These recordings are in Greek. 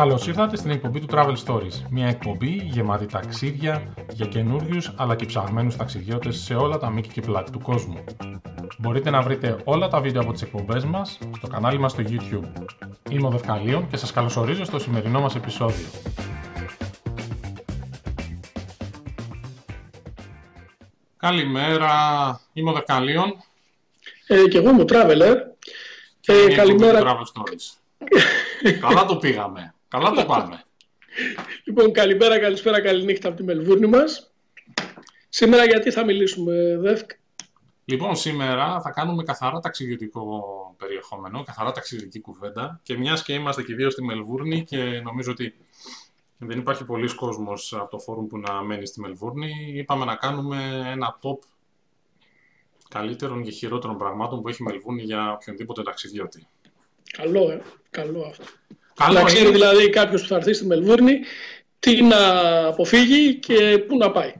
Καλώς ήρθατε στην εκπομπή του Travel Stories. Μια εκπομπή γεμάτη ταξίδια για καινούριους αλλά και ψαγμένους ταξιδιώτες σε όλα τα μήκη και πλάτη του κόσμου. Μπορείτε να βρείτε όλα τα βίντεο από τις εκπομπές μας στο κανάλι μας στο YouTube. Είμαι ο Δευκαλίων και σας καλωσορίζω στο σημερινό μας επεισόδιο. Καλημέρα, είμαι ο Δευκαλίων. Ε, και εγώ είμαι ο Traveler. Ε, καλημέρα. Travel Stories. Καλά το πήγαμε. Καλά το πάμε. Λοιπόν, καλημέρα, καλησπέρα, καληνύχτα από τη Μελβούρνη μας. Σήμερα γιατί θα μιλήσουμε, Δεύκ; Λοιπόν, σήμερα θα κάνουμε καθαρά ταξιδιωτικό περιεχόμενο, καθαρά ταξιδιωτική κουβέντα και μιας και είμαστε και δύο στη Μελβούρνη και νομίζω ότι δεν υπάρχει πολλοί κόσμος από το φόρουμ που να μένει στη Μελβούρνη, είπαμε να κάνουμε ένα top καλύτερων και χειρότερων πραγμάτων που έχει η Μελβούρνη για οποιονδήποτε ταξιδιώτη. Καλό, ε. Καλό αυτό. Καλό να ξέρει δηλαδή κάποιος που θα έρθει στη Μελβούρνη τι να αποφύγει και πού να πάει.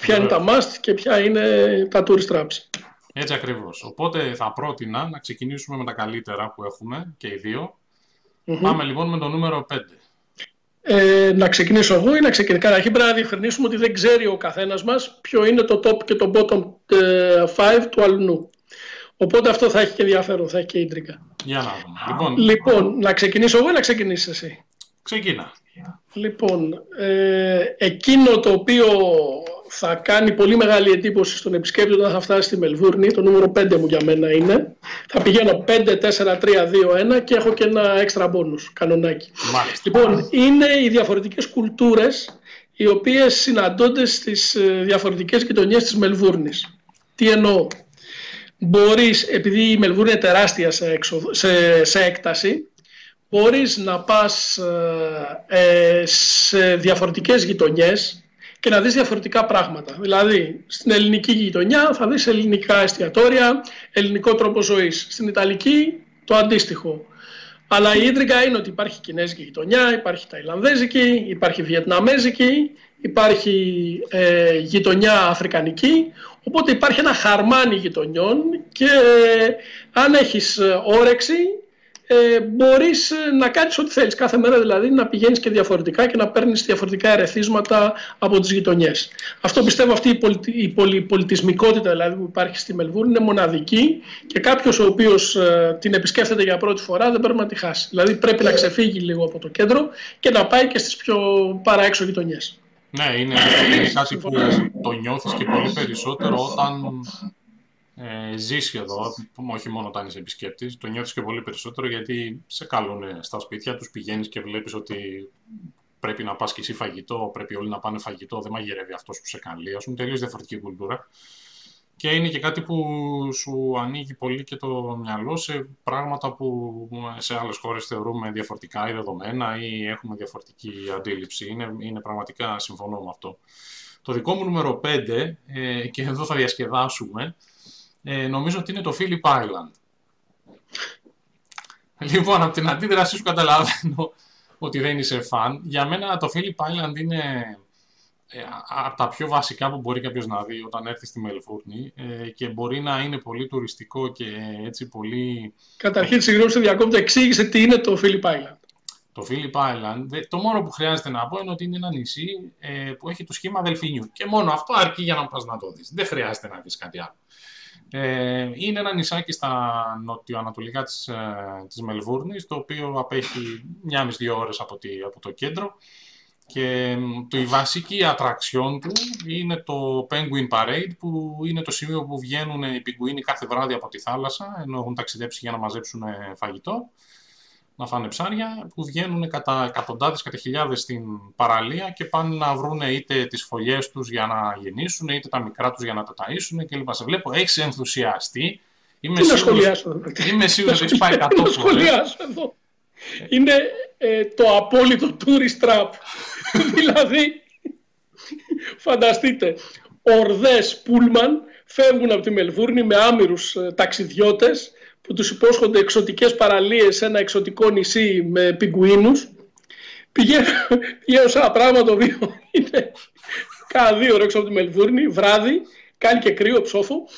Ποια είναι τα must και ποια είναι τα tourist traps. Έτσι ακριβώς. Οπότε θα πρότεινα να ξεκινήσουμε με τα καλύτερα που έχουμε και οι δυο Πάμε λοιπόν με το νούμερο 5. Ε, να ξεκινήσω εγώ ή να ξεκινήσω. Καταρχήν πρέπει να διευκρινίσουμε ότι δεν ξέρει ο καθένας μας ποιο είναι το top και το bottom 5 ε, του αλουνού. Οπότε αυτό θα έχει και ενδιαφέρον, θα έχει και ίντρικα. Για να δούμε. Λοιπόν, λοιπόν να ξεκινήσω εγώ ή να ξεκινήσεις εσύ; Ξεκίνα. Λοιπόν, ε, εκείνο το οποίο θα κάνει πολύ μεγάλη εντύπωση στον επισκέπτη όταν θα φτάσει στη Μελβούρνη, το νούμερο 5 μου για μένα είναι, θα πηγαίνω 5, 4, 3, 2, 1 και έχω και ένα έξτρα μπόνους, κανονάκι. Μάλιστα. Λοιπόν, είναι οι διαφορετικές κουλτούρες οι οποίες συναντώνται στις ε, διαφορετικές γειτονιές της Μελβούρνης. Τι εννοώ; Μπορείς, επειδή η Μελβούρνη είναι τεράστια σε, έξοδο, σε, σε έκταση, μπορείς να πας ε, σε διαφορετικές γειτονιές και να δεις διαφορετικά πράγματα. Δηλαδή, στην ελληνική γειτονιά θα δεις ελληνικά εστιατόρια, ελληνικό τρόπο ζωής. Στην Ιταλική το αντίστοιχο. Αλλά η ίδρυγα είναι ότι υπάρχει κινέζικη γειτονιά, υπάρχει ταϊλανδέζικη, υπάρχει βιετναμέζικη, υπάρχει ε, γειτονιά αφρικανική, οπότε υπάρχει ένα χαρμάνι γειτονιών και αν έχεις ε, όρεξη ε, μπορείς ε, να κάνεις ό,τι θέλεις. Κάθε μέρα δηλαδή να πηγαίνεις και διαφορετικά και να παίρνεις διαφορετικά ερεθίσματα από τις γειτονιές. Αυτό πιστεύω αυτή η, πολιτι... η πολυπολιτισμικότητα δηλαδή, που υπάρχει στη Μελβούρνη είναι μοναδική και κάποιος ο οποίος ε, την επισκέφτεται για πρώτη φορά δεν πρέπει να τη χάσει. Δηλαδή πρέπει να ξεφύγει λίγο από το κέντρο και να πάει και στις πιο παραέξω γειτονιές. Ναι, είναι, κάτι που το νιώθεις και πολύ περισσότερο όταν ε, ζεις εδώ, όχι μόνο όταν είσαι επισκέπτης, το νιώθεις και πολύ περισσότερο γιατί σε καλούν στα σπίτια τους, πηγαίνεις και βλέπεις ότι πρέπει να πας και εσύ φαγητό, πρέπει όλοι να πάνε φαγητό, δεν μαγειρεύει αυτός που σε καλεί, ας πούμε, τελείως διαφορετική κουλτούρα. Και είναι και κάτι που σου ανοίγει πολύ και το μυαλό σε πράγματα που σε άλλες χώρες θεωρούμε διαφορετικά ή δεδομένα ή έχουμε διαφορετική αντίληψη. Είναι, είναι πραγματικά συμφωνώ με αυτό. Το δικό μου νούμερο 5, ε, και εδώ θα διασκεδάσουμε, ε, νομίζω ότι είναι το Philip Island. Λοιπόν, από την αντίδρασή σου καταλαβαίνω ότι δεν είσαι φαν. Για μένα το Philip Island είναι ε, από τα πιο βασικά που μπορεί κάποιος να δει όταν έρθει στη Μελβούρνη ε, και μπορεί να είναι πολύ τουριστικό και έτσι πολύ... Καταρχήν, συγγνώμη σε διακόπτω, εξήγησε τι είναι το Philip Island. Το Philip Island, το μόνο που χρειάζεται να πω είναι ότι είναι ένα νησί ε, που έχει το σχήμα δελφινιού. Και μόνο αυτό αρκεί για να πας να το δεις. Δεν χρειάζεται να δεις κάτι άλλο. Ε, είναι ένα νησάκι στα νοτιοανατολικά της, ε, της Μελβούρνης, το οποίο απέχει μια μισή δύο ώρες από, από το κέντρο και το, η βασική ατραξιόν του είναι το Penguin Parade που είναι το σημείο που βγαίνουν οι πιγκουίνοι κάθε βράδυ από τη θάλασσα ενώ έχουν ταξιδέψει για να μαζέψουν φαγητό, να φάνε ψάρια που βγαίνουν κατά εκατοντάδες, κατά χιλιάδες στην παραλία και πάνε να βρουν είτε τις φωλιές τους για να γεννήσουν είτε τα μικρά τους για να τα ταΐσουν κλπ. Σε βλέπω, έχεις ενθουσιαστεί. Είμαι Τι σίγουρος, είμαι σίγουρος ότι έχεις πάει 100 φορές. Είναι ε, το απόλυτο tourist trap. δηλαδή, φανταστείτε, ορδές πούλμαν φεύγουν από τη Μελβούρνη με άμυρους ε, ταξιδιώτες που τους υπόσχονται εξωτικές παραλίες σε ένα εξωτικό νησί με πιγκουίνους. Πηγαίνουν, σε ένα πράγμα το οποίο είναι κάνα δύο έξω από τη Μελβούρνη, βράδυ, κάνει και κρύο ψόφο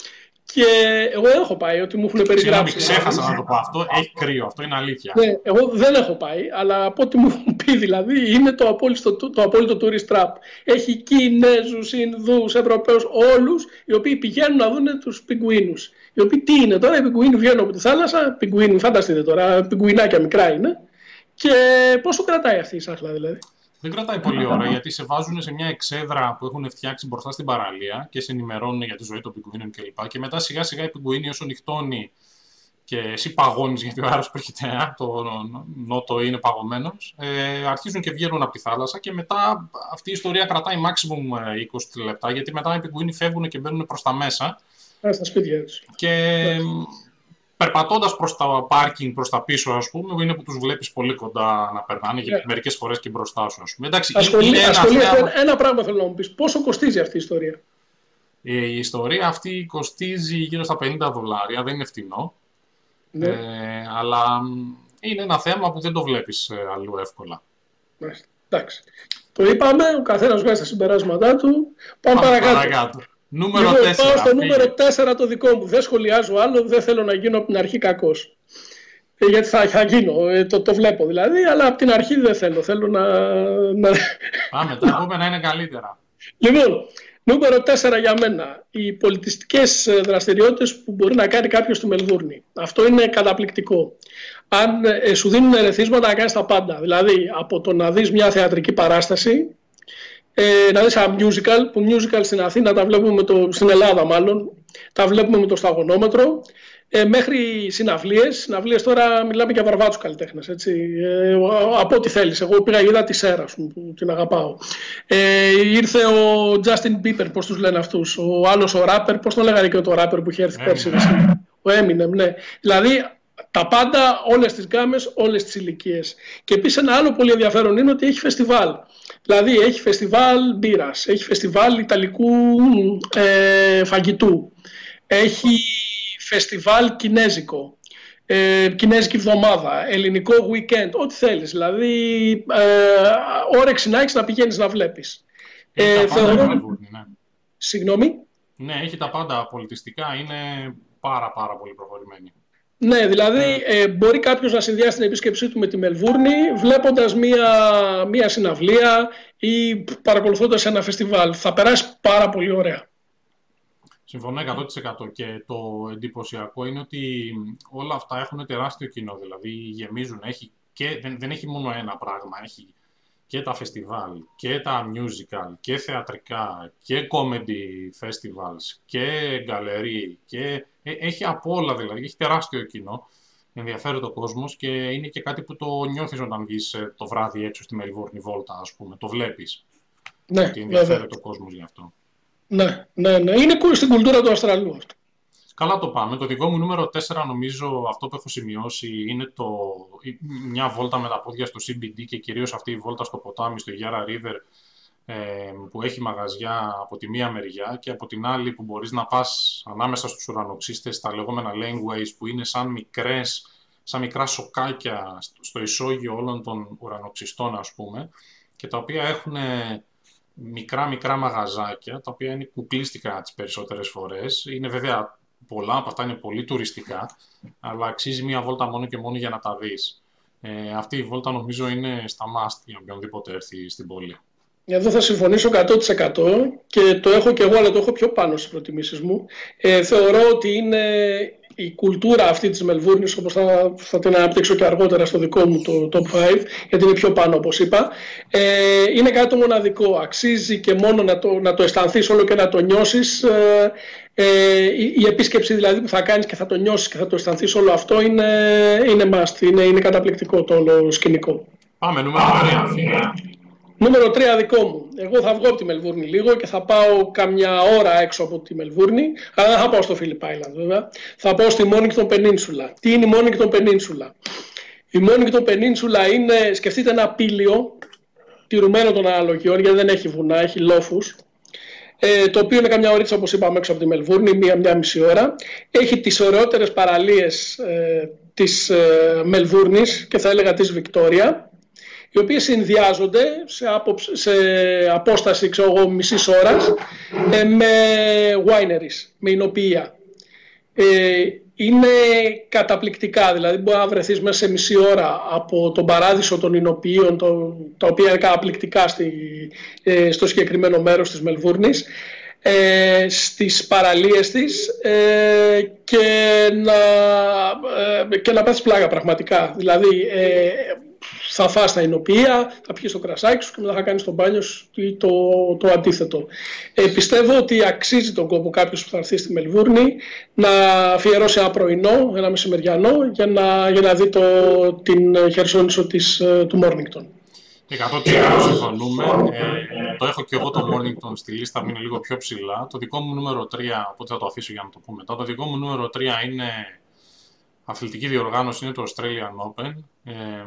και εγώ έχω πάει, ότι μου έχουν περιγράψει. Συγγνώμη, ξέχασα να το πω αυτό. Έχει κρύο, αυτό είναι αλήθεια. Ναι, εγώ δεν έχω πάει, αλλά από ό,τι μου έχουν πει πει δηλαδή, είναι το απόλυτο, το απόλυτο tourist trap. Έχει Κινέζους, Ινδούς, Ευρωπαίους, όλους οι οποίοι πηγαίνουν να δουν τους πιγκουίνους. Οι οποίοι τι είναι τώρα, οι πιγκουίνοι βγαίνουν από τη θάλασσα, πιγκουίνοι, φανταστείτε τώρα, πιγκουινάκια μικρά είναι. Και πόσο κρατάει αυτή η σάχλα δηλαδή; Δεν κρατάει πολύ ώρα γιατί σε βάζουν σε μια εξέδρα που έχουν φτιάξει μπροστά στην παραλία και σε ενημερώνουν για τη ζωή των πιγκουίνων κλπ. Και, και μετά σιγά σιγά η πιγκουίνη όσο νυχτώνει και εσύ παγώνεις γιατί ο αέρα που έρχεται το νότο είναι παγωμένος, ε, αρχίζουν και βγαίνουν από τη θάλασσα και μετά αυτή η ιστορία κρατάει maximum 20 ε, λεπτά γιατί μετά οι πιγκουίνοι φεύγουν και μπαίνουν προς τα μέσα. Στα σπίτια τους. Και περπατώντας προς τα πάρκινγκ, προς τα πίσω, ας πούμε, είναι που τους βλέπεις πολύ κοντά να περνάνε, yeah. μερικές φορές και μπροστά σου. Ας πούμε. Εντάξει, είναι ένα, ένα πράγμα θέλω να μου πεις. Πόσο κοστίζει αυτή η ιστορία; Η ιστορία αυτή κοστίζει γύρω στα 50 δολάρια, δεν είναι φτηνό. Ναι. Ε, αλλά είναι ένα θέμα που δεν το βλέπεις ε, αλλού εύκολα. Εντάξει. Το είπαμε, ο καθένας βγάζει τα συμπεράσματά του. Πάμε, Πάμε παρακάτω. παρακάτω. Νούμερο λοιπόν, 4. Πάω στο νούμερο 4 το δικό μου. Δεν σχολιάζω άλλο, δεν θέλω να γίνω από την αρχή κακός. Ε, γιατί θα, θα γίνω, ε, το, το βλέπω δηλαδή, αλλά από την αρχή δεν θέλω. Θέλω να. να... Πάμε, τα επόμενα είναι καλύτερα. Λοιπόν, νούμερο 4 για μένα. Οι πολιτιστικές ε, δραστηριότητες που μπορεί να κάνει κάποιος στη Μελβούρνη. Αυτό είναι καταπληκτικό. Αν ε, σου δίνουν ερεθίσματα να κάνεις τα πάντα. Δηλαδή, από το να δεις μια θεατρική παράσταση, ε, να δεις ένα musical, που musical στην Αθήνα τα βλέπουμε με το, στην Ελλάδα μάλλον, τα βλέπουμε με το σταγονόμετρο, ε, μέχρι συναυλίες. Συναυλίες τώρα μιλάμε για βαρβάτσου καλλιτέχνες, έτσι, ε, από ό,τι θέλεις. Εγώ πήγα είδα τη Σέρα, που την αγαπάω. Ε, ήρθε ο Justin Bieber, πώς τους λένε αυτούς, ο άλλος ο rapper, πώς τον λέγανε και το rapper που είχε έρθει πέρσι, ο Eminem, ναι. Δηλαδή τα πάντα, όλες τις γκάμες, όλες τις ηλικίες. Και επίσης ένα άλλο πολύ ενδιαφέρον είναι ότι έχει φεστιβάλ. Δηλαδή έχει φεστιβάλ μπύρας, έχει φεστιβάλ ιταλικού ε, φαγητού, έχει φεστιβάλ κινέζικο, ε, κινέζικη εβδομάδα, ελληνικό weekend, ό,τι θέλεις. Δηλαδή ε, όρεξη να έχεις να πηγαίνεις να βλέπεις. Ε, θεωρώ... ναι. Συγγνώμη. Ναι, έχει τα πάντα πολιτιστικά, είναι πάρα πάρα πολύ προχωρημένη. Ναι, δηλαδή ε, μπορεί κάποιος να συνδυάσει την επίσκεψή του με τη Μελβούρνη βλέποντας μία, μία συναυλία ή παρακολουθώντας ένα φεστιβάλ. Θα περάσει πάρα πολύ ωραία. Συμφωνώ 100% και το εντυπωσιακό είναι ότι όλα αυτά έχουν τεράστιο κοινό, δηλαδή γεμίζουν, έχει και, δεν, δεν έχει μόνο ένα πράγμα, έχει και τα φεστιβάλ και τα musical και θεατρικά και comedy festivals και γκαλερί και ε, έχει από όλα δηλαδή, έχει τεράστιο κοινό ενδιαφέρει το κόσμος και είναι και κάτι που το νιώθεις όταν βγεις ε, το βράδυ έξω στη Μελβούρνη Βόλτα, ας πούμε. Το βλέπεις. Ναι, ότι ενδιαφέρει το κόσμος γι' αυτό. Ναι, ναι, ναι. Είναι στην κουλτούρα του Αυστραλού αυτό. Καλά το πάμε. Το δικό μου νούμερο 4 νομίζω αυτό που έχω σημειώσει είναι το, μια βόλτα με τα πόδια στο CBD και κυρίως αυτή η βόλτα στο ποτάμι, στο Yara River ε, που έχει μαγαζιά από τη μία μεριά και από την άλλη που μπορείς να πας ανάμεσα στους ουρανοξύστες στα λεγόμενα laneways που είναι σαν μικρές σαν μικρά σοκάκια στο ισόγειο όλων των ουρανοξυστών ας πούμε και τα οποία έχουν μικρά μικρά μαγαζάκια τα οποία είναι κουκλίστικα τις περισσότερες φορές είναι βέβαια πολλά από αυτά είναι πολύ τουριστικά, αλλά αξίζει μία βόλτα μόνο και μόνο για να τα δεις. Ε, αυτή η βόλτα νομίζω είναι στα must για οποιονδήποτε έρθει στην πόλη. Εδώ θα συμφωνήσω 100% και το έχω και εγώ, αλλά το έχω πιο πάνω στις προτιμήσεις μου. Ε, θεωρώ ότι είναι η κουλτούρα αυτή της Μελβούρνης, όπως θα, θα την αναπτύξω και αργότερα στο δικό μου το top 5, γιατί είναι πιο πάνω όπως είπα, ε, είναι κάτι το μοναδικό. Αξίζει και μόνο να το, να το αισθανθείς όλο και να το νιώσεις. Ε, ε, η, η, επίσκεψη δηλαδή που θα κάνεις και θα το νιώσεις και θα το αισθανθείς όλο αυτό είναι, είναι must, είναι, είναι καταπληκτικό το όλο σκηνικό. Πάμε, νούμερο 3. Νούμερο 3 δικό μου. Εγώ θα βγω από τη Μελβούρνη λίγο και θα πάω καμιά ώρα έξω από τη Μελβούρνη, αλλά δεν θα πάω στο Phillip Island βέβαια. Θα πάω στη Mornington Peninsula. Τι είναι η Mornington Peninsula. Η Mornington Peninsula είναι, σκεφτείτε ένα πύλιο, τηρουμένο των αναλογιών, γιατί δεν έχει βουνά, έχει λόφους, ε, το οποίο είναι καμιά ωρίτσα όπως είπαμε έξω από τη Μελβούρνη, μία-μία μισή ώρα. Έχει τις ωραιότερες παραλίες ε, της ε, Μελβούρνης και θα έλεγα της Βικτόρια οι οποίες συνδυάζονται σε, σε απόσταση ξέρω εγώ, μισής ώρας ε, με wineries, με εινοποιία. Ε, είναι καταπληκτικά. Δηλαδή μπορεί να βρεθείς μέσα σε μισή ώρα από τον παράδεισο των Ινοποιείων, το, τα οποία είναι καταπληκτικά στη, ε, στο συγκεκριμένο μέρος της Μελβούρνης, ε, στις παραλίες της ε, και, να, ε, και να πάθεις πλάγα πραγματικά. Δηλαδή ε, θα φας τα εινοποιεία, θα πιεις το κρασάκι σου και μετά θα κάνεις το μπάνιο σου ή το, το αντίθετο. Ε, πιστεύω ότι αξίζει τον κόπο κάποιος που θα έρθει στη Μελβούρνη να αφιερώσει ένα πρωινό, ένα μεσημεριανό για να, για να δει το, την χερσόνησο της, ε, του Μόρνιγκτον. 100% συμφωνούμε. Ε, το έχω και εγώ το Mornington στη λίστα μου είναι λίγο πιο ψηλά. Το δικό μου νούμερο 3, οπότε θα το αφήσω για να το πω μετά. Το δικό μου νούμερο 3 είναι αθλητική διοργάνωση, είναι το Australian Open. Ε,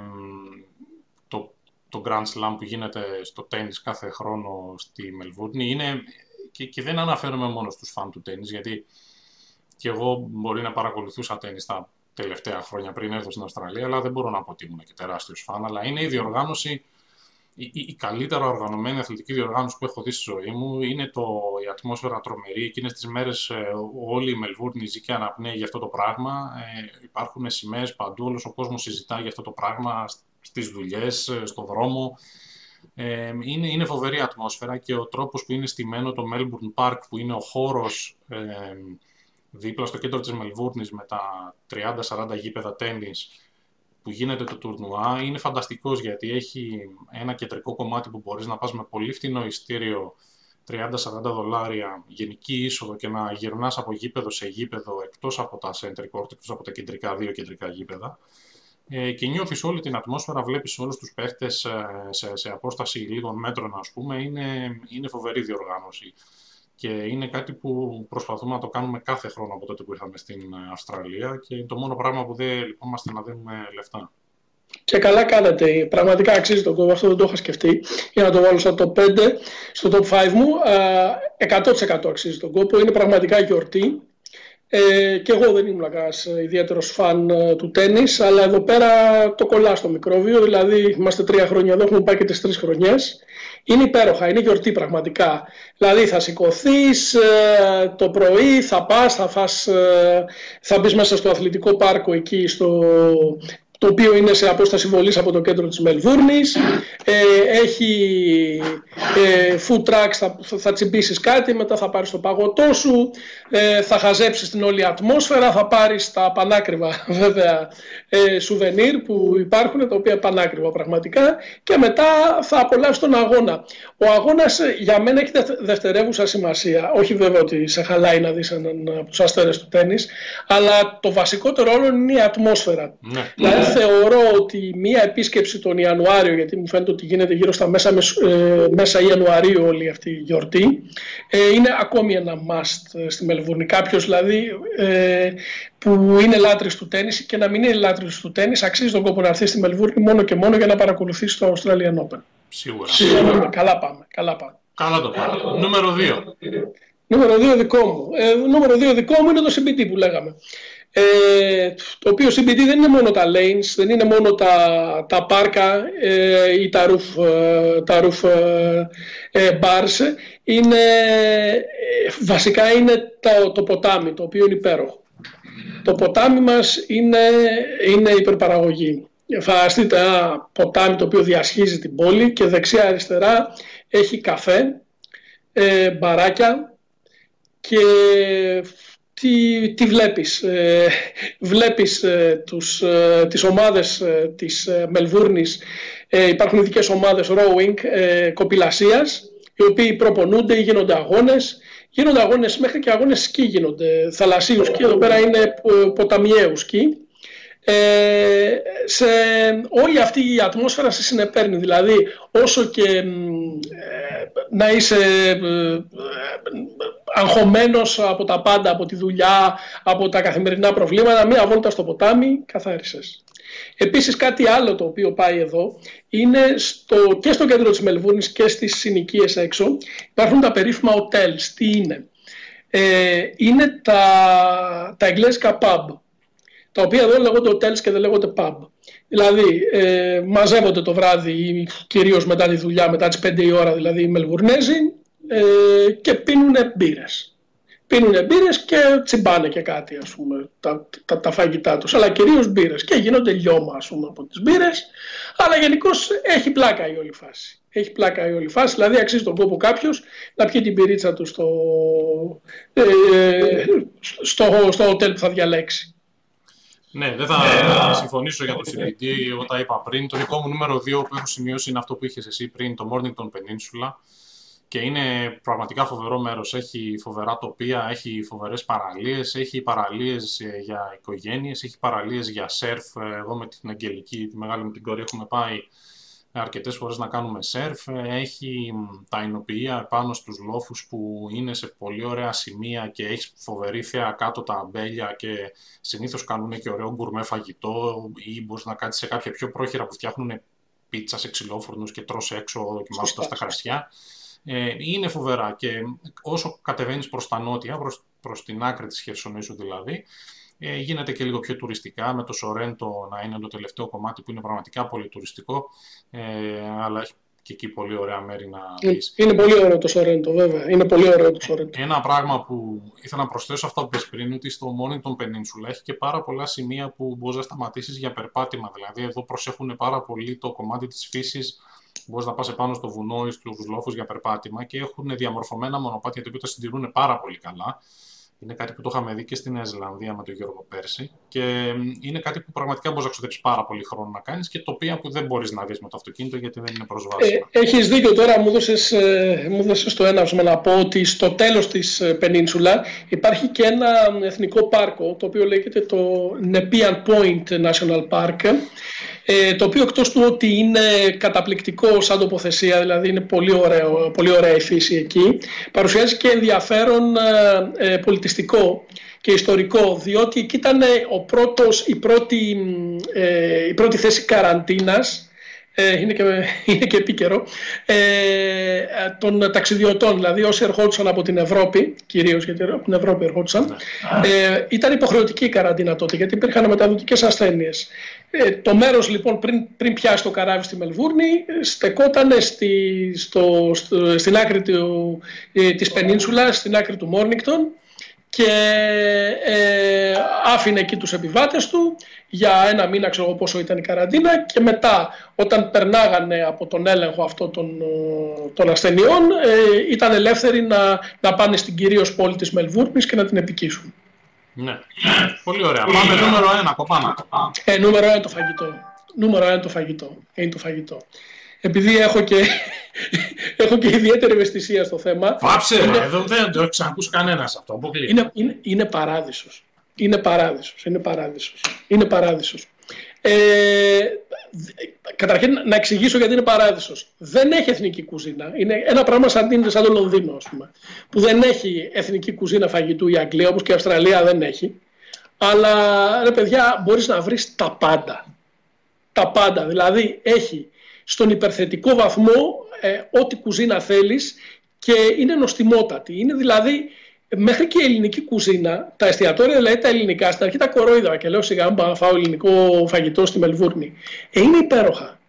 το, το Grand Slam που γίνεται στο τέννις κάθε χρόνο στη Μελβούρνη. Είναι, και, και δεν αναφέρομαι μόνο στους φαν του τέννις, γιατί και εγώ μπορεί να παρακολουθούσα τέννις τα τελευταία χρόνια πριν έρθω στην Αυστραλία, αλλά δεν μπορώ να πω ότι ήμουν και τεράστιος φαν. Αλλά είναι η διοργάνωση η, η, καλύτερα οργανωμένη αθλητική διοργάνωση που έχω δει στη ζωή μου. Είναι το, η ατμόσφαιρα τρομερή. Εκείνες τις μέρες ε, όλη η Μελβούρνη ζει και αναπνέει για αυτό το πράγμα. Ε, υπάρχουν σημαίες παντού. Όλος ο κόσμος συζητά για αυτό το πράγμα στις δουλειές, ε, στο δρόμο. Ε, είναι, είναι φοβερή ατμόσφαιρα και ο τρόπος που είναι στημένο το Melbourne Park που είναι ο χώρος ε, δίπλα στο κέντρο της Μελβούρνης με τα 30-40 γήπεδα τέννις που γίνεται το τουρνουά είναι φανταστικός γιατί έχει ένα κεντρικό κομμάτι που μπορείς να πας με πολύ φτηνό ειστήριο 30-40 δολάρια γενική είσοδο και να γυρνάς από γήπεδο σε γήπεδο εκτός από τα center court, εκτός από τα κεντρικά, δύο κεντρικά γήπεδα. Ε, και νιώθεις όλη την ατμόσφαιρα, βλέπεις όλους τους παίχτες ε, σε, σε απόσταση λίγων μέτρων ας πούμε, είναι, είναι φοβερή διοργάνωση και είναι κάτι που προσπαθούμε να το κάνουμε κάθε χρόνο από τότε που ήρθαμε στην ε, Αυστραλία και είναι το μόνο πράγμα που δεν λυπόμαστε να δίνουμε λεφτά. Και καλά κάνετε. Πραγματικά αξίζει τον κόπο. Αυτό δεν το είχα σκεφτεί. Για να το βάλω στο top 5, στο top 5 μου. 100% αξίζει τον κόπο. Είναι πραγματικά γιορτή. Ε, και εγώ δεν ήμουν κανένας ιδιαίτερος φαν ε, του τέννις, αλλά εδώ πέρα το κολλά στο μικρόβιο, δηλαδή είμαστε τρία χρόνια εδώ, έχουμε πάει και τις τρεις χρονιές. Είναι υπέροχα, είναι γιορτή πραγματικά. Δηλαδή θα σηκωθείς ε, το πρωί, θα πας, θα, φας, ε, θα μπεις μέσα στο αθλητικό πάρκο εκεί στο το οποίο είναι σε απόσταση βολής από το κέντρο της Μελβούρνης. Ε, έχει ε, food trucks, θα, θα τσιμπήσεις κάτι, μετά θα πάρεις το παγωτό σου, ε, θα χαζέψεις την όλη ατμόσφαιρα, θα πάρεις τα πανάκριβα βέβαια ε, σουβενίρ που υπάρχουν, τα οποία πανάκριβα πραγματικά και μετά θα απολαύσεις τον αγώνα. Ο αγώνας ε, για μένα έχει δευτερεύουσα σημασία, όχι βέβαια ότι σε χαλάει να δεις έναν από τους αστέρες του τέννις, αλλά το βασικότερο όλο είναι η ατμόσφαιρα. Ναι. Δηλαδή, θεωρώ ότι μία επίσκεψη τον Ιανουάριο, γιατί μου φαίνεται ότι γίνεται γύρω στα μέσα, ε, μέσα Ιανουαρίου όλη αυτή η γιορτή, ε, είναι ακόμη ένα must ε, στη Μελβούρνη. Κάποιος δηλαδή ε, που είναι λάτρης του τέννις και να μην είναι λάτρης του τέννις, αξίζει τον κόπο να έρθει στη Μελβούρνη μόνο και μόνο για να παρακολουθήσει το Australian Open. Σίγουρα. Σίγουρα. Καλά πάμε. Καλά πάμε. Καλά το πάμε. Νούμερο 2. Νούμερο 2 δικό μου. Ε, νούμερο 2 δικό μου είναι το CBT που λέγαμε. Ε, το οποίο CBD δεν είναι μόνο τα lanes, δεν είναι μόνο τα, τα πάρκα ε, ή τα roof, ε, τα roof ε, bars, είναι, βασικά είναι το, το ποτάμι, το οποίο είναι υπέροχο. Το ποτάμι μας είναι, είναι υπερπαραγωγή. Φανταστείτε ένα ποτάμι το οποίο διασχίζει την πόλη και δεξιά-αριστερά έχει καφέ, μπαράκια και τι, τι βλέπεις. Ε, βλέπεις ε, τους, ε, τις ομάδες ε, της ε, Μελβούρνης, υπάρχουν ειδικές ομάδες rowing, κοπηλασίας, οι οποίοι προπονούνται ή γίνονται αγώνες. Γίνονται αγώνες μέχρι και αγώνες σκι γίνονται, θαλασσίους σκι, εδώ πέρα είναι ποταμιαίους σκι. Ε, σε όλη αυτή η ατμόσφαιρα σε συνεπέρνει. Δηλαδή, όσο και να είσαι αγχωμένος από τα πάντα, από τη δουλειά, από τα καθημερινά προβλήματα, μία βόλτα στο ποτάμι, καθάρισες. Επίσης κάτι άλλο το οποίο πάει εδώ είναι στο, και στο κέντρο της Μελβούρνης και στις συνοικίες έξω υπάρχουν τα περίφημα hotels. Τι είναι; Ε, είναι τα, τα εγγλέζικα pub τα οποία εδώ λέγονται hotels και δεν λέγονται pub. Δηλαδή ε, μαζεύονται το βράδυ κυρίως μετά τη δουλειά, μετά τις 5 η ώρα δηλαδή οι Μελβουρνέζοι ε, και πίνουν μπύρες. πίνουν μπύρες και τσιμπάνε και κάτι ας πούμε τα, τα, τα φαγητά τους αλλά κυρίως μπύρες και γίνονται λιώμα ας πούμε από τις μπύρες αλλά γενικώς έχει πλάκα η όλη φάση έχει πλάκα η όλη φάση, δηλαδή αξίζει τον κόπο κάποιος να πιει την πυρίτσα του στο, ε, στο, στο hotel που θα διαλέξει. Ναι, δεν θα συμφωνήσω για το CBD. Εγώ τα είπα πριν. Το δικό μου νούμερο 2 που έχω σημειώσει είναι αυτό που είχες εσύ πριν, το Mornington Peninsula και είναι πραγματικά φοβερό μέρος. Έχει φοβερά τοπία, έχει φοβερές παραλίες, έχει παραλίες ε, για οικογένειες, έχει παραλίες για σερφ. Ε, εγώ με την Αγγελική, τη μεγάλη μου την κόρη, έχουμε πάει αρκετές φορές να κάνουμε σερφ. Ε, έχει τα εινοποιεία πάνω στους λόφους που είναι σε πολύ ωραία σημεία και έχει φοβερή θέα κάτω τα αμπέλια και συνήθως κάνουν και ωραίο γκουρμέ φαγητό ή μπορείς να κάτσεις σε κάποια πιο πρόχειρα που φτιάχνουν πίτσα σε ξυλόφουρνους και τρως έξω δοκιμάζοντας τα κρασιά. Ε, είναι φοβερά και όσο κατεβαίνεις προς τα νότια, προς, προς την άκρη της Χερσονήσου δηλαδή, ε, γίνεται και λίγο πιο τουριστικά, με το Σορέντο να είναι το τελευταίο κομμάτι που είναι πραγματικά πολύ τουριστικό, ε, αλλά έχει και εκεί πολύ ωραία μέρη να δεις. Είναι πολύ ωραίο το Σορέντο, βέβαια. Είναι πολύ ωραίο το Σορέντο. Ένα πράγμα που ήθελα να προσθέσω αυτό που πες πριν, ότι στο Mornington Peninsula έχει και πάρα πολλά σημεία που μπορείς να σταματήσεις για περπάτημα. Δηλαδή εδώ προσέχουν πάρα πολύ το κομμάτι της φύσης Μπορείς να πας επάνω στο βουνό ή στου λόφου για περπάτημα και έχουν διαμορφωμένα μονοπάτια τα οποία τα συντηρούν πάρα πολύ καλά. Είναι κάτι που το είχαμε δει και στη Νέα Ζηλανδία με τον Γιώργο πέρσι. Και είναι κάτι που πραγματικά μπορείς να ξοδέψεις πάρα πολύ χρόνο να κάνεις και τοπία που δεν μπορείς να δεις με το αυτοκίνητο γιατί δεν είναι προσβάσιμο. Ε, Έχεις δίκιο τώρα, μου έδωσε ε, μου έδωσες το έναυσμα να πω ότι στο τέλος της ε, Πενίνσουλα υπάρχει και ένα εθνικό πάρκο το οποίο λέγεται το Nepean Point National Park ε, το οποίο εκτός του ότι είναι καταπληκτικό σαν τοποθεσία, δηλαδή είναι πολύ, ωραίο, πολύ ωραία η φύση εκεί, παρουσιάζει και ενδιαφέρον ε, ε, πολιτιστικό και ιστορικό, διότι εκεί ήταν ο πρώτος, η, πρώτη, ε, η πρώτη θέση καραντίνας ε, είναι, και, είναι και επίκαιρο, ε, των ταξιδιωτών, δηλαδή όσοι ερχόντουσαν από την Ευρώπη, κυρίως γιατί από την Ευρώπη ερχόντουσαν, ναι. ε, ήταν υποχρεωτική η καραντίνα τότε, γιατί υπήρχαν μεταδοτικές ασθένειες. Ε, το μέρος λοιπόν πριν, πριν πιάσει το καράβι στη Μελβούρνη στεκόταν στη, στο, στην άκρη του, ε, της Πενίνσουλας, στην άκρη του Μόρνικτον και ε, άφηνε εκεί τους επιβάτες του για ένα μήνα ξέρω πόσο ήταν η καραντίνα και μετά όταν περνάγανε από τον έλεγχο αυτό των, των ασθενειών ε, ήταν ελεύθεροι να, να πάνε στην κυρίως πόλη της Μελβούρνης και να την επικίσουν. Ναι, πολύ ωραία. Πάμε νούμερο ένα, κοπάνα. Ε, νούμερο ένα το φαγητό. Νούμερο ένα το φαγητό. Είναι το φαγητό. Επειδή έχω και, έχω και ιδιαίτερη ευαισθησία στο θέμα. Πάψε, είναι, εδώ δεν το έχεις ξανακούσει κανένας αυτό. Είναι, είναι, είναι παράδεισος. Είναι παράδεισος. Είναι παράδεισος. Είναι παράδεισος. Ε, καταρχήν να εξηγήσω γιατί είναι παράδεισος. Δεν έχει εθνική κουζίνα. Είναι ένα πράγμα σαν, σαν το Λονδίνο, ας πούμε, που δεν έχει εθνική κουζίνα φαγητού η Αγγλία, όπως και η Αυστραλία δεν έχει. Αλλά, ρε παιδιά, μπορείς να βρεις τα πάντα. Τα πάντα. Δηλαδή, έχει στον υπερθετικό βαθμό ε, ό,τι κουζίνα θέλεις και είναι νοστιμότατη. Είναι δηλαδή μέχρι και η ελληνική κουζίνα, τα εστιατόρια δηλαδή τα ελληνικά, στην αρχή τα κορόιδα και λέω σιγά να φάω ελληνικό φαγητό στη Μελβούρνη. Ε, είναι υπέροχα.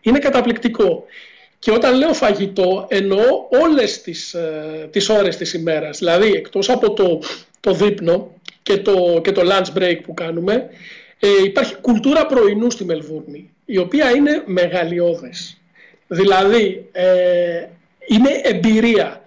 Είναι καταπληκτικό. Και όταν λέω φαγητό εννοώ όλες τις, ε, τις ώρες της ημέρας. Δηλαδή εκτός από το, το δείπνο και το, και το lunch break που κάνουμε ε, υπάρχει κουλτούρα πρωινού στη Μελβούρνη η οποία είναι μεγαλειώδες. Δηλαδή ε, είναι εμπειρία.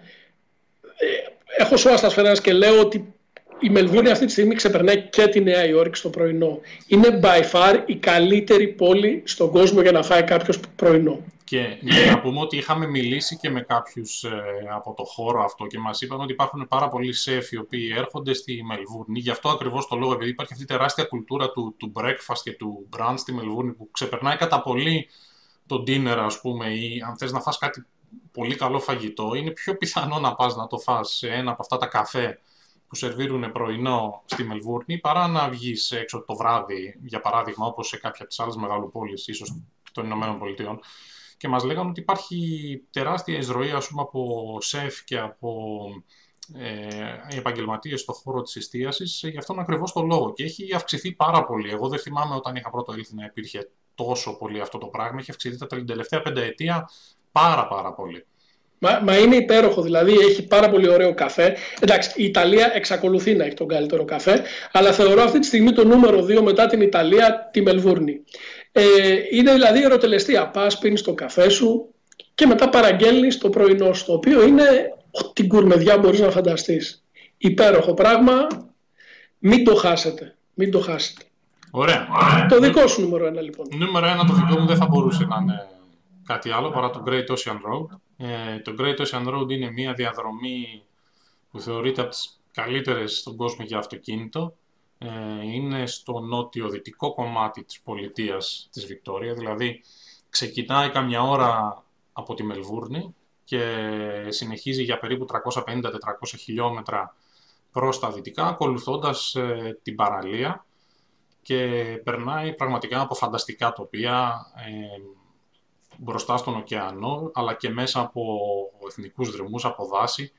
Ε, έχω σώα στα και λέω ότι η Μελβούρνη αυτή τη στιγμή ξεπερνάει και τη Νέα Υόρκη στο πρωινό. Είναι by far η καλύτερη πόλη στον κόσμο για να φάει κάποιος πρωινό. Και να πούμε ότι είχαμε μιλήσει και με κάποιους ε, από το χώρο αυτό και μας είπαν ότι υπάρχουν πάρα πολλοί σεφ οι οποίοι έρχονται στη Μελβούρνη. Γι' αυτό ακριβώς το λόγο, επειδή υπάρχει αυτή η τεράστια κουλτούρα του, του breakfast και του brunch στη Μελβούρνη που ξεπερνάει κατά πολύ το dinner, ας πούμε, ή αν θες να φας κάτι πολύ καλό φαγητό, είναι πιο πιθανό να πας να το φας σε ένα από αυτά τα καφέ που σερβίρουν πρωινό στη Μελβούρνη παρά να βγεις έξω το βράδυ, για παράδειγμα, όπως σε κάποια από τις άλλες μεγαλοπόλεις, ίσως των Ηνωμένων Πολιτειών και μας λέγανε ότι υπάρχει τεράστια εισρωή ας πούμε, από σεφ και από ε, επαγγελματίες στον χώρο της εστίασης γι' αυτόν ακριβώς το λόγο. Και έχει αυξηθεί πάρα πολύ. Εγώ δεν θυμάμαι όταν είχα πρώτο έλθει να υπήρχε τόσο πολύ αυτό το πράγμα, έχει αυξηθεί τα τελευταία πενταετία πάρα πάρα πολύ. Μα, μα είναι υπέροχο, δηλαδή έχει πάρα πολύ ωραίο καφέ. Εντάξει, η Ιταλία εξακολουθεί να έχει τον καλύτερο καφέ, αλλά θεωρώ αυτή τη στιγμή το νούμερο 2 μετά την Ιταλία τη Μελβούρνη. Ε, είναι δηλαδή η ερωτελεστία. Πας, πίνεις το καφέ σου και μετά παραγγέλνεις το πρωινό σου, το οποίο είναι ό,τι κουρμεδιά μπορείς να φανταστείς. Υπέροχο πράγμα. Μην το χάσετε. Μην το χάσετε. Ωραία. Το δικό σου νούμερο ένα λοιπόν. Νούμερο ένα το δικό μου δεν θα μπορούσε να είναι κάτι άλλο παρά το Great Ocean Road. Ε, το Great Ocean Road είναι μια διαδρομή που θεωρείται από τις καλύτερες στον κόσμο για αυτοκίνητο. Ε, είναι στο νότιο-δυτικό κομμάτι της πολιτείας της Βικτόρια, δηλαδή ξεκινάει καμιά ώρα από τη Μελβούρνη και συνεχίζει για περίπου 350-400 χιλιόμετρα προς τα δυτικά, ακολουθώντας ε, την παραλία και περνάει πραγματικά από φανταστικά τοπία ε, μπροστά στον ωκεανό, αλλά και μέσα από εθνικούς δρυμούς, από δάση.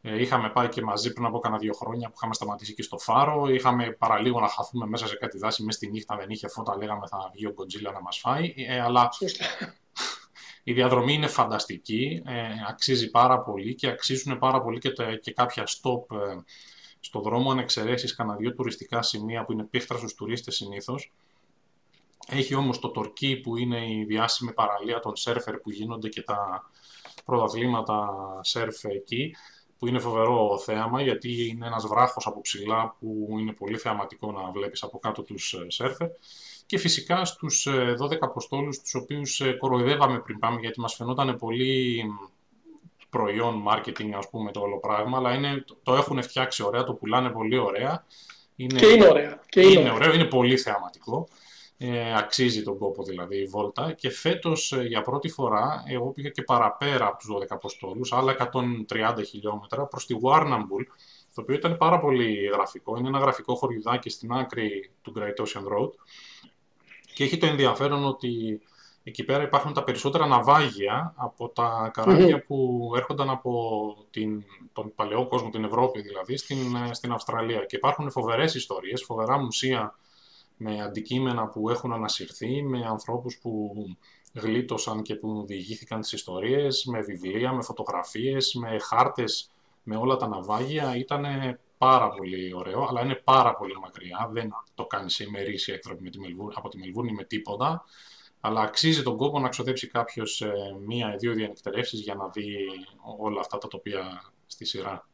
Ε, είχαμε πάει και μαζί πριν από κάνα δύο χρόνια που είχαμε σταματήσει και στο Φάρο. Είχαμε παραλίγο να χαθούμε μέσα σε κάτι δάση μέσα στη νύχτα, δεν είχε φώτα, λέγαμε θα βγει ο Γκοτζίλα να μας φάει. Ε, αλλά η διαδρομή είναι φανταστική, ε, αξίζει πάρα πολύ και αξίζουν πάρα πολύ και, και κάποια stop ε, στο δρόμο, αν εξαιρέσεις κανένα δύο τουριστικά σημεία που είναι πίχτρα στους τουρίστες συνήθως. Έχει όμως το Τορκί που είναι η διάσημη παραλία των σέρφερ που γίνονται και τα πρωταθλήματα σέρφ εκεί που είναι φοβερό θέαμα γιατί είναι ένας βράχος από ψηλά που είναι πολύ θεαματικό να βλέπεις από κάτω τους ε, σέρφερ και φυσικά στους 12 ε, αποστόλους τους οποίους ε, κοροϊδεύαμε πριν πάμε γιατί μας φαινόταν πολύ προϊόν, marketing ας πούμε το όλο πράγμα αλλά είναι, το έχουν φτιάξει ωραία, το πουλάνε πολύ ωραία είναι, και είναι ωραία. Και είναι, είναι ωραίο, είναι πολύ θεαματικό. Ε, αξίζει τον κόπο δηλαδή η βόλτα. Και φέτος ε, για πρώτη φορά εγώ πήγα και παραπέρα από τους 12 αποστόλους, άλλα 130 χιλιόμετρα προς τη Warrnambool, το οποίο ήταν πάρα πολύ γραφικό, είναι ένα γραφικό χωριουδάκι στην άκρη του Great Ocean Road. Και έχει το ενδιαφέρον ότι εκεί πέρα υπάρχουν τα περισσότερα ναυάγια από τα καράβια που έρχονταν από την, τον παλαιό κόσμο, την Ευρώπη δηλαδή, στην, ε, στην Αυστραλία. Και υπάρχουν φοβερές ιστορίες, φοβερά μουσεία με αντικείμενα που έχουν ανασυρθεί, με ανθρώπους που γλίτωσαν και που διηγήθηκαν τις ιστορίες, με βιβλία, με φωτογραφίες, με χάρτες, με όλα τα ναυάγια. Ήταν πάρα πολύ ωραίο, αλλά είναι πάρα πολύ μακριά. Δεν το κάνεις σε ημερήσια εκτροπή με τη Μελβούρ, από τη Μελβούρνη με τίποτα. Αλλά αξίζει τον κόπο να ξοδέψει κάποιος ε, μία ή δύο διανυκτερεύσεις για να δει όλα αυτά τα τοπία στη σειρά.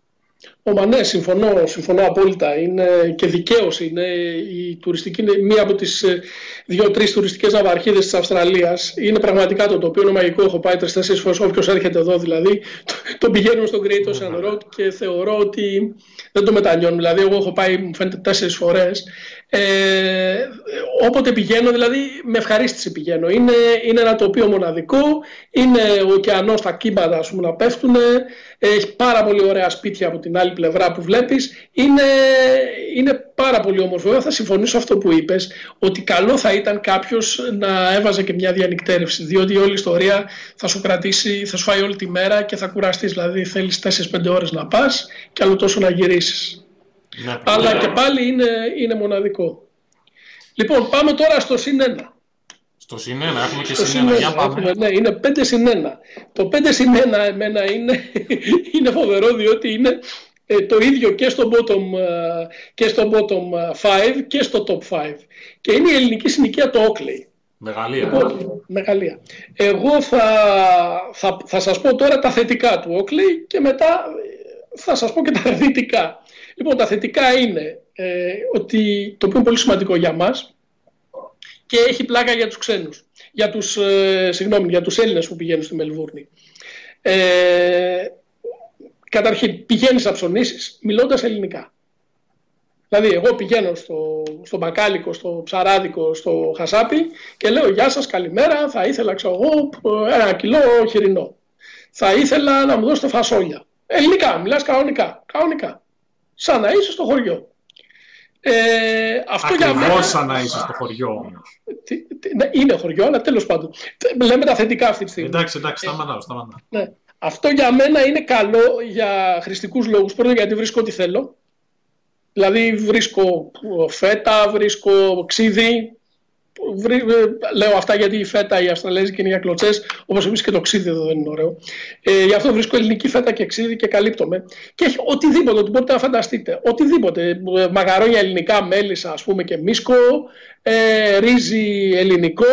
Ω, ναι, συμφωνώ, συμφωνώ απόλυτα. Είναι και δικαίω είναι. Η τουριστική είναι μία από τις ε, δύο-τρεις τουριστικές ναυαρχίδες της Αυστραλίας. Είναι πραγματικά το τοπίο είναι μαγικό. Έχω πάει τρει-τέσσερι φορές. Όποιος έρχεται εδώ δηλαδή, το πηγαίνουμε στον Great Ocean Road και θεωρώ ότι δεν το μετανιώνω. Δηλαδή, εγώ έχω πάει, μου φαίνεται, τέσσερις φορές. Ε, όποτε πηγαίνω, δηλαδή, με ευχαρίστηση πηγαίνω. Είναι, είναι ένα τοπίο μοναδικό. Είναι ο ωκεανός, τα κύμπατα, ας πούμε, να πέφτουν. Έχει πάρα πολύ ωραία σπίτια από την άλλη πλευρά που βλέπεις. Είναι, είναι πάρα πολύ όμορφο. θα συμφωνήσω αυτό που είπες, ότι καλό θα ήταν κάποιος να έβαζε και μια διανυκτέρευση, διότι όλη η ιστορία θα σου κρατήσει, θα σου φάει όλη τη μέρα και θα κουραστείς. Δηλαδή θέλεις 4-5 ώρες να πας και άλλο τόσο να γυρίσεις. Ναι, Αλλά και πάλι είναι, είναι μοναδικό. Λοιπόν, πάμε τώρα στο συν στο συν έχουμε και συν Για πάμε. ναι, είναι 5 συν 1. Το 5 συν 1 εμένα είναι, είναι φοβερό διότι είναι ε, το ίδιο και στο bottom, ε, και στο bottom 5 ε, και στο top 5. Και είναι η ελληνική συνοικία το Oakley. Μεγαλεία. Λοιπόν, μεγαλεία. Εγώ θα, θα, θα σας πω τώρα τα θετικά του Oakley και μετά θα σας πω και τα αρνητικά. Λοιπόν, τα θετικά είναι ε, ότι το οποίο είναι πολύ σημαντικό για μας και έχει πλάκα για τους ξένους, για τους, ε, συγγνώμη, για τους Έλληνες που πηγαίνουν στη Μελβούρνη. Ε, καταρχήν, πηγαίνεις να ψωνίσεις μιλώντας ελληνικά. Δηλαδή, εγώ πηγαίνω στο, στο μπακάλικο, στο ψαράδικο, στο χασάπι και λέω «Γεια σας, καλημέρα, θα ήθελα, ξέρω εγώ, ένα κιλό χοιρινό. Θα ήθελα να μου δώσετε φασόλια». Ελληνικά, μιλάς κανονικά, κανονικά. Σαν να είσαι στο χωριό. Ε, αυτό Ακριβώς για μένα... σαν να είσαι στο χωριό όμως. Ναι, είναι χωριό, αλλά τέλος πάντων. Λέμε τα θετικά αυτή τη στιγμή. Εντάξει, εντάξει, σταματάω, σταματάω. Ναι. Αυτό για μένα είναι καλό για χρηστικούς λόγους. Πρώτον γιατί βρίσκω ό,τι θέλω. Δηλαδή βρίσκω φέτα, βρίσκω ξύδι, λέω αυτά γιατί η φέτα, η Αυστραλέζικη είναι για κλωτσές, όπως εμείς και το ξύδι εδώ δεν είναι ωραίο. Ε, γι' αυτό βρίσκω ελληνική φέτα και ξύδι και καλύπτομαι. Και έχει οτιδήποτε, ότι μπορείτε να φανταστείτε. Οτιδήποτε. Ε, μαγαρόνια ελληνικά, μέλισσα, ας πούμε και μίσκο, ε, ρύζι ελληνικό,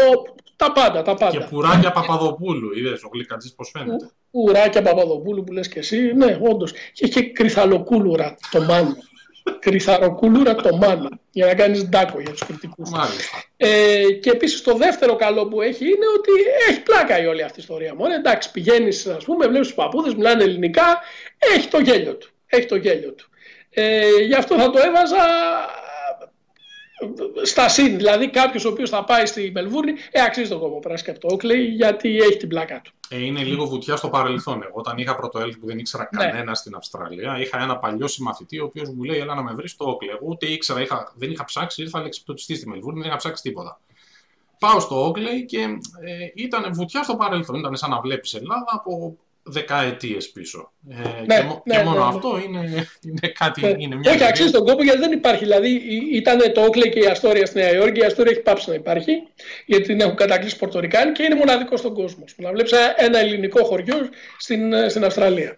τα πάντα, τα πάντα. Και πουράκια Παπαδοπούλου, είδες ο γλυκατζή πώς φαίνεται. Πουράκια Παπαδοπούλου που λες και εσύ, ναι, όντως. Και έχει κρυθαλοκούλουρα το μάνο. Κρυθαροκούλουρα το μάνο. Για να κάνεις ντάκο για τους κριτικούς. Ε, και επίσης το δεύτερο καλό που έχει είναι ότι έχει πλάκα η όλη αυτή η ιστορία. Μόνο εντάξει, πηγαίνεις, ας πούμε, βλέπεις τους παππούδες, μιλάνε ελληνικά, έχει το γέλιο του. Έχει το γέλιο του. Ε, γι' αυτό θα το έβαζα στα συν. Δηλαδή κάποιος ο οποίος θα πάει στη Μελβούρνη, ε, αξίζει τον κόμμα πράσι και το γιατί έχει την πλάκα του. Ε, είναι λίγο βουτιά στο παρελθόν. Εγώ όταν είχα πρωτοέλθει που δεν ήξερα ναι. κανένα στην Αυστραλία, είχα ένα παλιό συμμαθητή ο οποίος μου λέει: Έλα να με βρεις στο Όκλε. Εγώ ούτε ήξερα, είχα, δεν είχα ψάξει, ήρθα λεξιπτωτιστή στη Μελβούρνη, δεν είχα ψάξει τίποτα. Πάω στο Όκλε και ε, ήταν βουτιά στο παρελθόν. Ήταν σαν να βλέπεις Ελλάδα από δεκαετίες πίσω. Ε, ναι, και, ναι, και μόνο ναι, ναι. αυτό είναι, είναι κάτι. Ναι. Είναι μια Όχι, αξίζει τον κόπο γιατί δεν υπάρχει. Δηλαδή ήταν το Όκλε και η Αστόρια στη Νέα Υόρκη. Η Αστόρια έχει πάψει να υπάρχει γιατί την έχουν κατακλείσει Πορτορικάνοι και είναι μοναδικός στον κόσμο. Να βλέπεις ένα ελληνικό χωριό στην, στην Αυστραλία.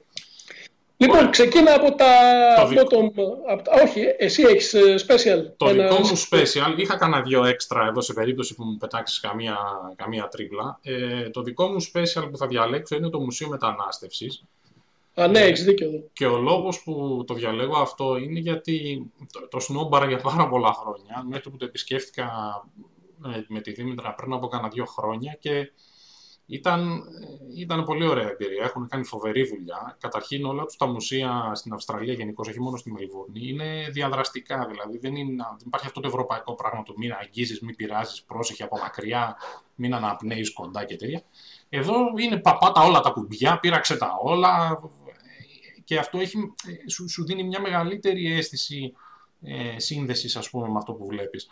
Λοιπόν, ξεκίνα από τα bottom. όχι, εσύ έχεις ε, special. Το ένα... δικό μου special, είχα κανένα δύο έξτρα εδώ σε περίπτωση που μου πετάξεις καμία, καμία τρίπλα. Ε, το δικό μου special που θα διαλέξω είναι το Μουσείο Μετανάστευσης. Α, ναι, έχεις δίκιο εδώ. Και ο λόγος που το διαλέγω αυτό είναι γιατί το, το snowbar για πάρα πολλά χρόνια, μέχρι που το επισκέφτηκα με, με τη Δήμητρα πριν από κάνα δύο χρόνια και ήταν, ήταν πολύ ωραία εμπειρία. Έχουν κάνει φοβερή δουλειά. Καταρχήν, όλα τους τα μουσεία στην Αυστραλία, γενικώς, όχι μόνο στη Μελβούρνη, είναι διαδραστικά. Δηλαδή, δεν, είναι, δεν υπάρχει αυτό το ευρωπαϊκό πράγμα του μην αγγίζεις, μην πειράζεις, πρόσεχε από μακριά, μην αναπνέεις κοντά και τέτοια. Εδώ είναι παπάτα όλα τα κουμπιά, πείραξε τα όλα. Και αυτό έχει, σου, σου δίνει μια μεγαλύτερη αίσθηση ε, σύνδεσης, ας πούμε, με αυτό που βλέπεις.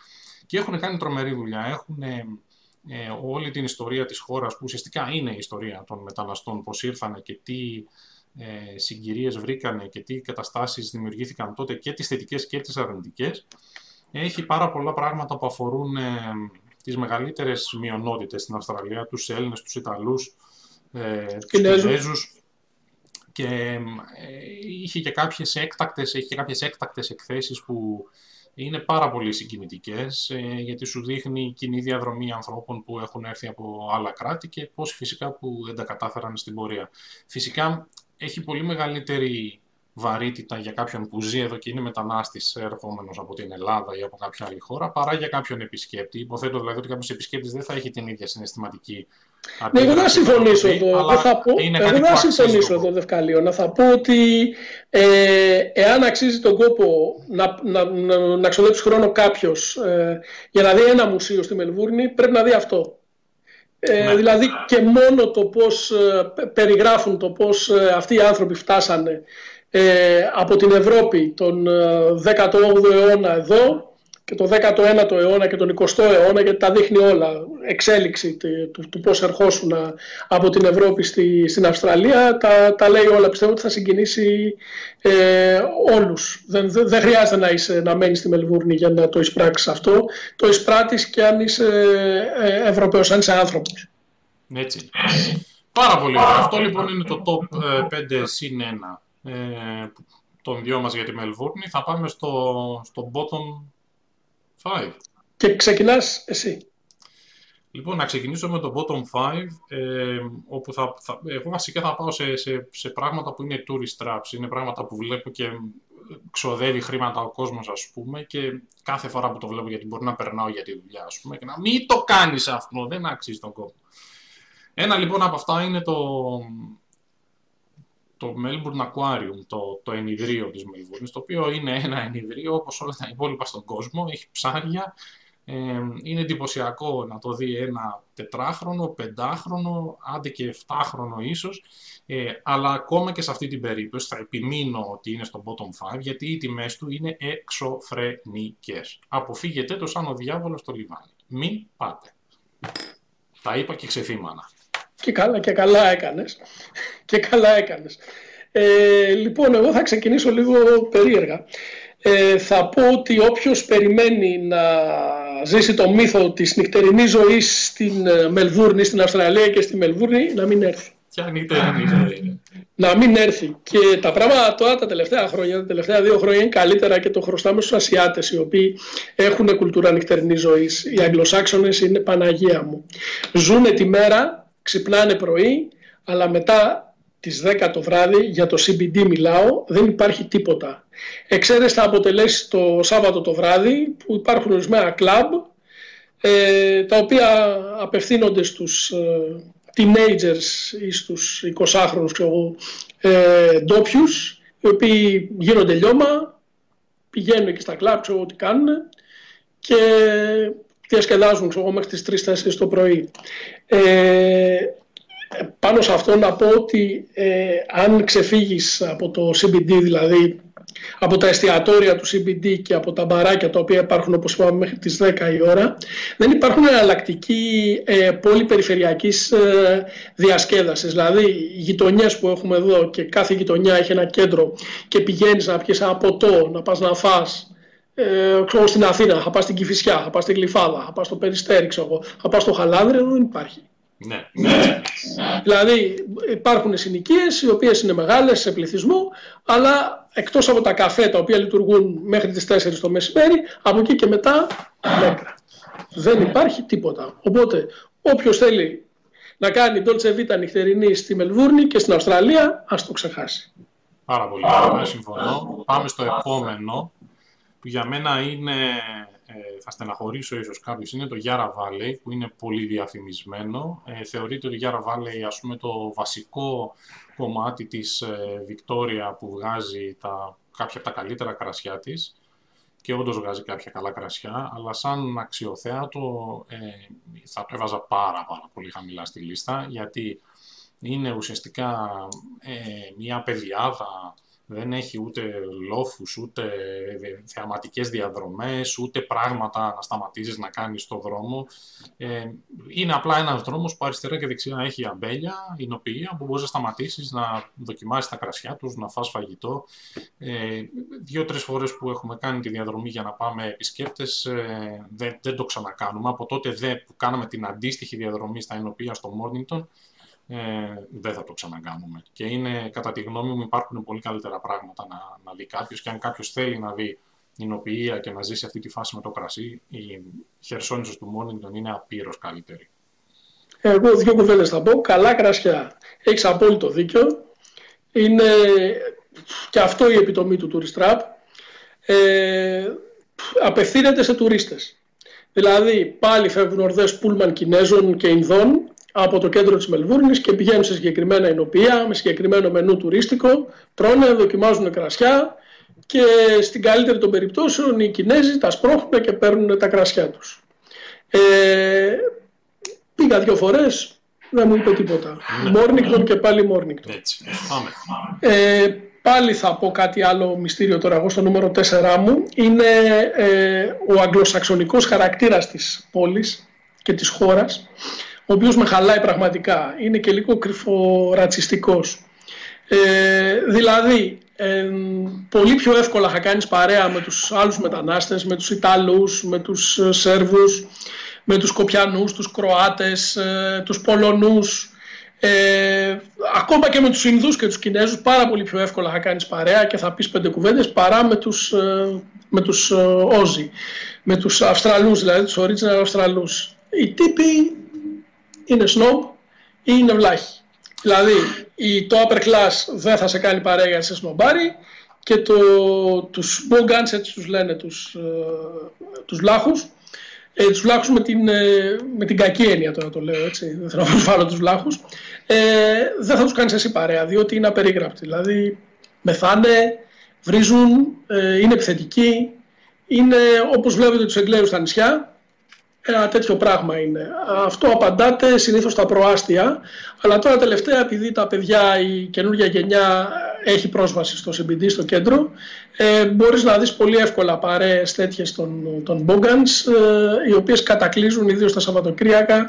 Και έχουν κάνει τρομερή δουλειά. Έχουν ε, όλη την ιστορία της χώρας, που ουσιαστικά είναι η ιστορία των μεταναστών, πώς ήρθαν και τι ε, συγκυρίες βρήκανε και τι καταστάσεις δημιουργήθηκαν τότε και τις θετικές και τις αρνητικές. Έχει πάρα πολλά πράγματα που αφορούν ε, τις μεγαλύτερες μειονότητες στην Αυστραλία, τους Έλληνες, τους Ιταλούς, ε, τους Κινέζους, και ε, είχε και κάποιες έκτακτες, έχει και κάποιες έκτακτες εκθέσεις που είναι πάρα πολύ συγκινητικές ε, γιατί σου δείχνει κοινή διαδρομή ανθρώπων που έχουν έρθει από άλλα κράτη και πώς φυσικά που δεν τα κατάφεραν στην πορεία. Φυσικά έχει πολύ μεγαλύτερη βαρύτητα για κάποιον που ζει εδώ και είναι μετανάστης ερχόμενος από την Ελλάδα ή από κάποια άλλη χώρα παρά για κάποιον επισκέπτη. Υποθέτω δηλαδή ότι κάποιος επισκέπτης δεν θα έχει την ίδια συναισθηματική ναι, εγώ δεν συμφωνήσω εδώ. Θα πω, εγώ δεν συμφωνήσω εδώ, Δευκαλίο. Να θα πω ότι ε, εάν αξίζει τον κόπο να, να, να, να ξοδέψει χρόνο κάποιος ε, για να δει ένα μουσείο στη Μελβούρνη, πρέπει να δει αυτό. Ε, ναι. Δηλαδή και μόνο το πώς ε, περιγράφουν το πώς ε, αυτοί οι άνθρωποι φτάσανε από την Ευρώπη τον 18ο αιώνα εδώ και το 19ο αιώνα και τον 20ο αιώνα γιατί τα δείχνει όλα εξέλιξη του, του πώς ερχόσουν από την Ευρώπη στη, στην Αυστραλία τα, τα λέει όλα πιστεύω ότι θα συγκινήσει ε, όλους δεν, δεν, χρειάζεται να, είσαι, να μένεις στη Μελβούρνη για να το εισπράξεις αυτό το εισπράττεις και αν είσαι ε, Ευρωπαίος, αν είσαι άνθρωπος Έτσι. Πάρα πολύ ωραία. Αυτό λοιπόν είναι το top 5 συν 1 ε, των δυο μας για τη Μελβούρνη. Θα πάμε στο, στο bottom Five. Και ξεκινάς εσύ. Λοιπόν, να ξεκινήσω με το bottom 5, ε, όπου θα, θα, εγώ βασικά θα πάω σε, σε, σε, πράγματα που είναι tourist traps, είναι πράγματα που βλέπω και ξοδεύει χρήματα ο κόσμος, ας πούμε, και κάθε φορά που το βλέπω, γιατί μπορεί να περνάω για τη δουλειά, ας πούμε, και να μην το κάνεις αυτό, δεν αξίζει τον κόπο. Ένα λοιπόν από αυτά είναι το, το Melbourne Aquarium, το, το ενιδρίο της Melbourne, το οποίο είναι ένα ενιδρίο όπως όλα τα υπόλοιπα στον κόσμο, έχει ψάρια, ε, είναι εντυπωσιακό να το δει ένα τετράχρονο, πεντάχρονο, άντε και εφτάχρονο ίσως, ε, αλλά ακόμα και σε αυτή την περίπτωση θα επιμείνω ότι είναι στο bottom 5, γιατί οι τιμές του είναι εξωφρενικές. Αποφύγετε το σαν ο διάβολος στο λιμάνι. Μην πάτε. Τα είπα και ξεφήμανα. Και καλά, και καλά έκανες. Και καλά έκανες. Ε, λοιπόν, εγώ θα ξεκινήσω λίγο περίεργα. Ε, θα πω ότι όποιος περιμένει να ζήσει το μύθο της νυχτερινής ζωής στην ε, Μελβούρνη, στην Αυστραλία και στη Μελβούρνη να μην έρθει. Ποια νυχτερινή ζωή Να μην έρθει. Και τα πράγματα τώρα τα τελευταία χρόνια, τα τελευταία δύο χρόνια είναι καλύτερα και το χρωστάμε στους Ασιάτες οι οποίοι έχουν κουλτούρα νυχτερινής ζωής. Οι Αγγλοσάξονες είναι Παναγία μου. Ζούνε τη μέρα, ξυπνάνε πρωί, αλλά μετά τις 10 το βράδυ, για το CBD μιλάω, δεν υπάρχει τίποτα. Εξαίρεση θα αποτελέσει το Σάββατο το βράδυ, που υπάρχουν ορισμένα κλαμπ, ε, τα οποία απευθύνονται στους ε, teenagers ή στους 20χρονους ξέρω, ε, ντόπιους, οι οποίοι γίνονται λιώμα, πηγαίνουν εκεί στα κλαμπ, ξέρω τι κάνουν και διασκεδάζουν ξέρω, μέχρι τις 3-4 το πρωί. Ε, πάνω σε αυτό να πω ότι ε, αν ξεφύγεις από το CBD, δηλαδή από τα εστιατόρια του CBD και από τα μπαράκια τα οποία υπάρχουν όπως είπαμε μέχρι τις 10 η ώρα, δεν υπάρχουν εναλλακτικοί ε, πολυπεριφερειακής ε, διασκέδασης. Δηλαδή οι γειτονιές που έχουμε εδώ και κάθε γειτονιά έχει ένα κέντρο και πηγαίνεις να πιεις ένα ποτό, να πας να φας, ε, ξέρω, στην Αθήνα, θα πας στην Κηφισιά, θα πας στην Γλυφάδα, θα πας στο Περιστέρι, ξέρω, θα πας στο Χαλάνδρε, δεν υπάρχει. Ναι, ναι. Δηλαδή υπάρχουν συνοικίες οι οποίες είναι μεγάλες σε πληθυσμό αλλά εκτός από τα καφέ τα οποία λειτουργούν μέχρι τις 4 το μεσημέρι από εκεί και μετά μέτρα. Δεν υπάρχει τίποτα. Οπότε όποιος θέλει να κάνει Dolce Vita νυχτερινή στη Μελβούρνη και στην Αυστραλία ας το ξεχάσει. Πάρα πολύ καλά, συμφωνώ. Πάμε στο επόμενο που για μένα είναι ε, θα στεναχωρήσω ίσως κάποιος, είναι το Yara Valley, που είναι πολύ διαφημισμένο. Ε, θεωρείται ότι Yara Valley, ας πούμε, το βασικό κομμάτι της ε, Victoria που βγάζει τα, κάποια από τα καλύτερα κρασιά της και όντως βγάζει κάποια καλά κρασιά, αλλά σαν αξιοθέατο ε, θα το έβαζα πάρα πάρα πολύ χαμηλά στη λίστα, γιατί είναι ουσιαστικά ε, μια παιδιάδα δεν έχει ούτε λόφους, ούτε θεαματικές διαδρομές, ούτε πράγματα να σταματήσεις να κάνεις στο δρόμο. Ε, είναι απλά ένας δρόμος που αριστερά και δεξιά έχει αμπέλια, εινοποιία, που μπορείς να σταματήσεις, να δοκιμάσεις τα κρασιά τους, να φας φαγητό. Ε, Δύο-τρεις φορές που έχουμε κάνει τη διαδρομή για να πάμε επισκέπτες, ε, δεν, δεν το ξανακάνουμε. Από τότε δε, που κάναμε την αντίστοιχη διαδρομή στα εινοποιία στο Μόρνιντον, ε, δεν θα το ξανακάνουμε. Και είναι, κατά τη γνώμη μου, υπάρχουν πολύ καλύτερα πράγματα να, να δει κάποιος. Και αν κάποιος θέλει να δει την οποία και να ζήσει αυτή τη φάση με το κρασί, η χερσόνησος του Μόνιντον είναι απείρως καλύτερη. Εγώ δύο κουβέντε θα πω. Καλά κρασιά. Έχεις απόλυτο δίκιο. Είναι και αυτό η επιτομή του Tourist Trap. Ε, απευθύνεται σε τουρίστες. Δηλαδή πάλι φεύγουν ορδές πούλμαν Κινέζων και Ινδών από το κέντρο της Μελβούρνης και πηγαίνουν σε συγκεκριμένα εινοποιία, με συγκεκριμένο μενού τουρίστικο, τρώνε, δοκιμάζουν κρασιά και στην καλύτερη των περιπτώσεων οι Κινέζοι τα σπρώχνουν και παίρνουν τα κρασιά τους. Ε, πήγα δύο φορές, δεν μου είπε τίποτα. Μόρνικτον και πάλι Μόρνικτον. Έτσι, πάμε. Ε, πάλι θα πω κάτι άλλο μυστήριο τώρα εγώ στο νούμερο 4 μου. Είναι ε, ο αγγλοσαξονικός χαρακτήρας της πόλης και της χώρας ο οποίος με χαλάει πραγματικά. Είναι και λίγο κρυφορατσιστικός. Ε, δηλαδή, ε, πολύ πιο εύκολα θα κάνεις παρέα με τους άλλους μετανάστες, με τους Ιταλούς, με τους ε, Σέρβους, με τους Κοπιανούς, τους Κροάτες, ε, τους Πολωνούς, ε, ακόμα και με τους Ινδούς και τους Κινέζους πάρα πολύ πιο εύκολα θα κάνεις παρέα και θα πεις πέντε κουβέντες παρά με τους, ε, με τους Όζι, με τους Αυστραλούς δηλαδή, τους original Αυστραλούς. Οι τύποι είναι snob ή είναι βλάχη. Δηλαδή το upper class δεν θα σε κάνει παρέα για σε σνομπάρι και το, τους bogans, έτσι τους λένε τους, ε, τους λάχους, ε, τους λάχους με την, ε, με την κακή έννοια τώρα το λέω έτσι, δεν θέλω να βάλω τους λάχους, ε, δεν θα τους κάνεις εσύ παρέα διότι είναι απερίγραπτοι. Δηλαδή μεθάνε, βρίζουν, ε, είναι επιθετικοί, είναι όπως βλέπετε τους Εγγλέους στα νησιά, ένα τέτοιο πράγμα είναι. Αυτό απαντάτε συνήθως στα προάστια, αλλά τώρα τελευταία επειδή τα παιδιά, η καινούργια γενιά έχει πρόσβαση στο CBD, στο κέντρο, ε, μπορείς να δεις πολύ εύκολα παρέες τέτοιες των, των Bogans, ε, οι οποίες κατακλείζουν ιδίως τα Σαββατοκύριακα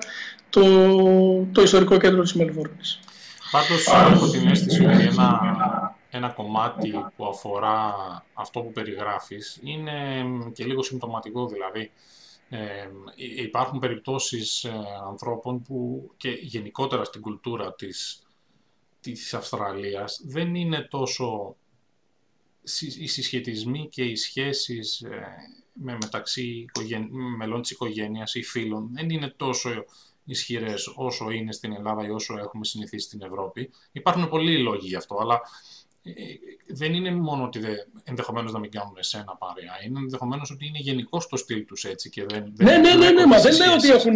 το, το ιστορικό κέντρο της Μελβούρνης. Πάντως έχω την αίσθηση ότι ένα, ένα κομμάτι που αφορά αυτό που περιγράφεις είναι και λίγο συμπτωματικό δηλαδή Ε, υπάρχουν περιπτώσεις ε, ανθρώπων που και γενικότερα στην κουλτούρα της, της Αυστραλίας δεν είναι τόσο οι συσχετισμοί και οι σχέσεις ε, με, μεταξύ μελών της οικογένειας ή φίλων δεν είναι τόσο ισχυρές όσο είναι στην Ελλάδα ή όσο έχουμε συνηθίσει στην Ευρώπη. Υπάρχουν πολλοί λόγοι γι' αυτό, αλλά ε, δεν είναι μόνο ότι ενδεχομένως να μην κάνουν εσένα παρέα. Είναι ενδεχομένως ότι είναι γενικό το στυλ τους έτσι. Και δεν, ναι, ναι, ναι, ναι, μα δεν λέω, ότι έχουν,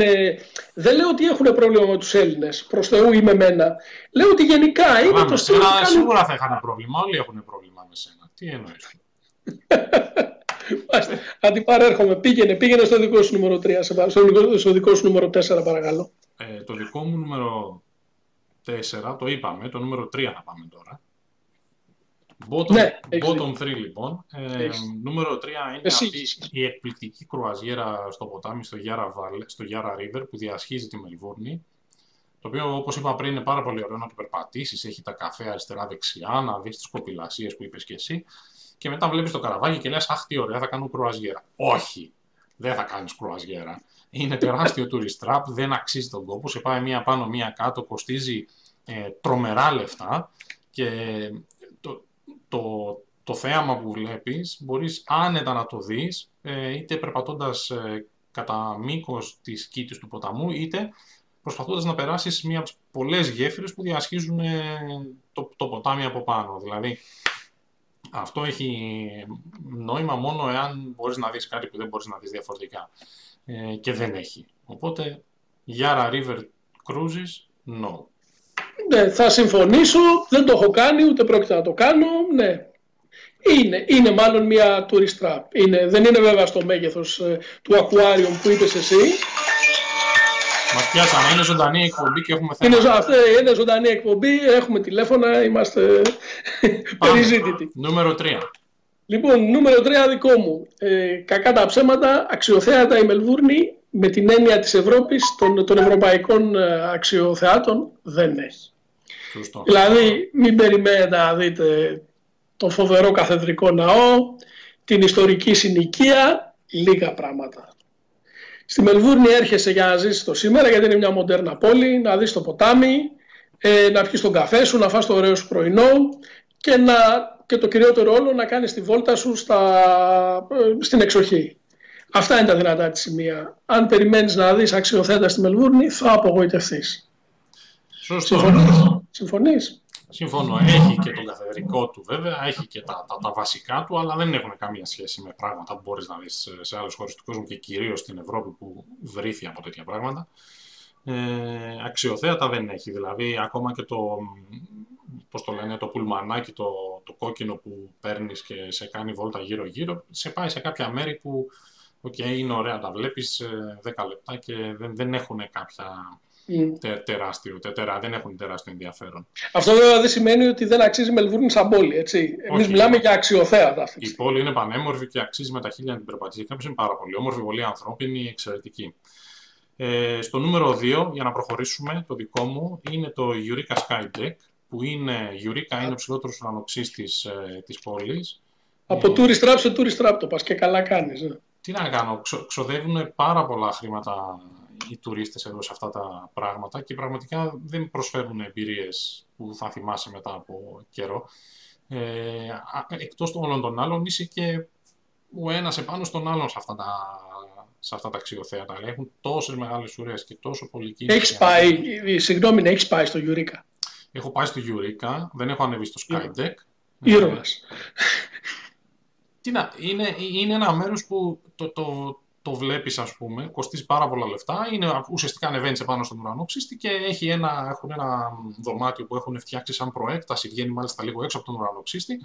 δεν λέω ότι έχουν πρόβλημα με τους Έλληνες. Προς Θεού ή με μένα. Λέω ότι γενικά είναι το στυλ. Κάνουν... Σίγουρα θα είχαν πρόβλημα. Όλοι έχουν πρόβλημα με σένα. Τι εννοείς; Αντιπαρέρχομαι. Πήγαινε, πήγαινε στο δικό σου νούμερο 3, στο δικό σου νούμερο 4, παρακαλώ. Ε, το δικό μου νούμερο 4, το είπαμε, το νούμερο 3 να πάμε τώρα. Bottom, ναι, bottom 3 λοιπόν. Ε, νούμερο 3 είναι αυτή η εκπληκτική κρουαζιέρα στο ποτάμι, στο Yara, Valley, στο Yara River, που διασχίζει τη Μελβούρνη. Το οποίο, όπως είπα πριν, είναι πάρα πολύ ωραίο να το περπατήσεις. Έχει τα καφέ αριστερά-δεξιά, να δεις τις κοπηλασίες που είπες και εσύ. Και μετά βλέπεις το καραβάκι και λες: Αχ, τι ωραία, θα κάνω κρουαζιέρα. Όχι, δεν θα κάνεις κρουαζιέρα. Είναι τεράστιο tourist trap, δεν αξίζει τον κόπο. Σε πάει μία πάνω, μία κάτω, κοστίζει ε, τρομερά λεφτά και το, το θέαμα που βλέπεις μπορείς άνετα να το δεις ε, είτε περπατώντας ε, κατά μήκος της κήτης του ποταμού είτε προσπαθώντας να περάσεις μία από τις πολλές γέφυρες που διασχίζουν ε, το, το ποτάμι από πάνω. Δηλαδή αυτό έχει νόημα μόνο εάν μπορείς να δεις κάτι που δεν μπορείς να δεις διαφορετικά και δεν έχει. Οπότε Yara River Cruises, no. Ναι, θα συμφωνήσω, δεν το έχω κάνει, ούτε πρόκειται να το κάνω, ναι. Είναι, είναι μάλλον μια tourist trap. Είναι, δεν είναι βέβαια στο μέγεθος ε, του aquarium που είπες εσύ. Μας πιάσαμε, είναι ζωντανή εκπομπή και έχουμε θέμα. Είναι, αυτή, είναι ζωντανή εκπομπή, έχουμε τηλέφωνα, είμαστε περιζήτητοι. Νούμερο 3. Λοιπόν, νούμερο 3 δικό μου. Ε, κακά τα ψέματα, αξιοθέατα η Μελβούρνη με την έννοια της Ευρώπης των, των ευρωπαϊκών ε, αξιοθεάτων δεν έχει. Δηλαδή μην περιμένετε να δείτε το φοβερό καθεδρικό ναό, την ιστορική συνοικία, λίγα πράγματα. Στη Μελβούρνη έρχεσαι για να ζήσεις το σήμερα γιατί είναι μια μοντέρνα πόλη, να δεις το ποτάμι, ε, να πιεις τον καφέ σου, να φας το ωραίο σου πρωινό και, να, και το κυριότερο όλο να κάνεις τη βόλτα σου στα, ε, στην εξοχή. Αυτά είναι τα δυνατά της σημεία. Αν περιμένεις να δεις αξιοθέτα στη Μελβούρνη, θα απογοητευτεί. Σωστό. Συμφωνείς; Συμφωνώ. Έχει και τον καθεδρικό του βέβαια, έχει και τα, τα, τα, βασικά του, αλλά δεν έχουν καμία σχέση με πράγματα που μπορείς να δεις σε άλλες χώρες του κόσμου και κυρίως στην Ευρώπη που βρήθη από τέτοια πράγματα. Ε, αξιοθέατα δεν έχει. Δηλαδή, ακόμα και το, πώς το λένε, το πουλμανάκι, το, το κόκκινο που παίρνεις και σε κάνει βόλτα γύρω-γύρω, σε πάει σε κάποια μέρη που Οκ, είναι ωραία, τα βλέπεις 10 ε, λεπτά και δεν, δεν έχουν κάποια μμ. τεράστιο, τερά, δεν έχουν τεράστιο ενδιαφέρον. Αυτό βέβαια δεν σημαίνει ότι δεν αξίζει Μελβούρνη σαν πόλη, έτσι. Εμείς μιλάμε για αξιοθέατα αυτή. Η πόλη είναι πανέμορφη και αξίζει με τα χίλια να την περπατήσει. Κάποιο είναι πάρα πολύ όμορφη, πολύ ανθρώπινη, εξαιρετική. Ε, στο νούμερο 2, για να προχωρήσουμε, το δικό μου, είναι το Eureka Sky Deck, που είναι, Eureka είναι ο ψηλότερος ουρανοξύστης ε, της πόλης. Από ε, tourist trap σε tourist trap το πας και καλά κάνεις. Ε τι να κάνω, ξοδεύουν πάρα πολλά χρήματα οι τουρίστες εδώ σε αυτά τα πράγματα και πραγματικά δεν προσφέρουν εμπειρίες που θα θυμάσαι μετά από καιρό. Ε, εκτός των όλων των άλλων είσαι και ο ένας επάνω στον άλλον σε αυτά τα, σε αυτά τα αξιοθέατα. Έχουν τόσες μεγάλες ουρές και τόσο πολύ κίνηση. Έχεις πάει, συγγνώμη, έχεις πάει στο Eureka; Έχω πάει στο Eureka, δεν έχω ανέβει στο Skydeck. Ήρωας τι να, είναι, είναι ένα μέρος που το, το, το βλέπεις ας πούμε, κοστίζει πάρα πολλά λεφτά, είναι, ουσιαστικά ανεβαίνεις επάνω στον ουρανοξύστη και έχει ένα, έχουν ένα δωμάτιο που έχουν φτιάξει σαν προέκταση, βγαίνει μάλιστα λίγο έξω από τον ουρανοξύστη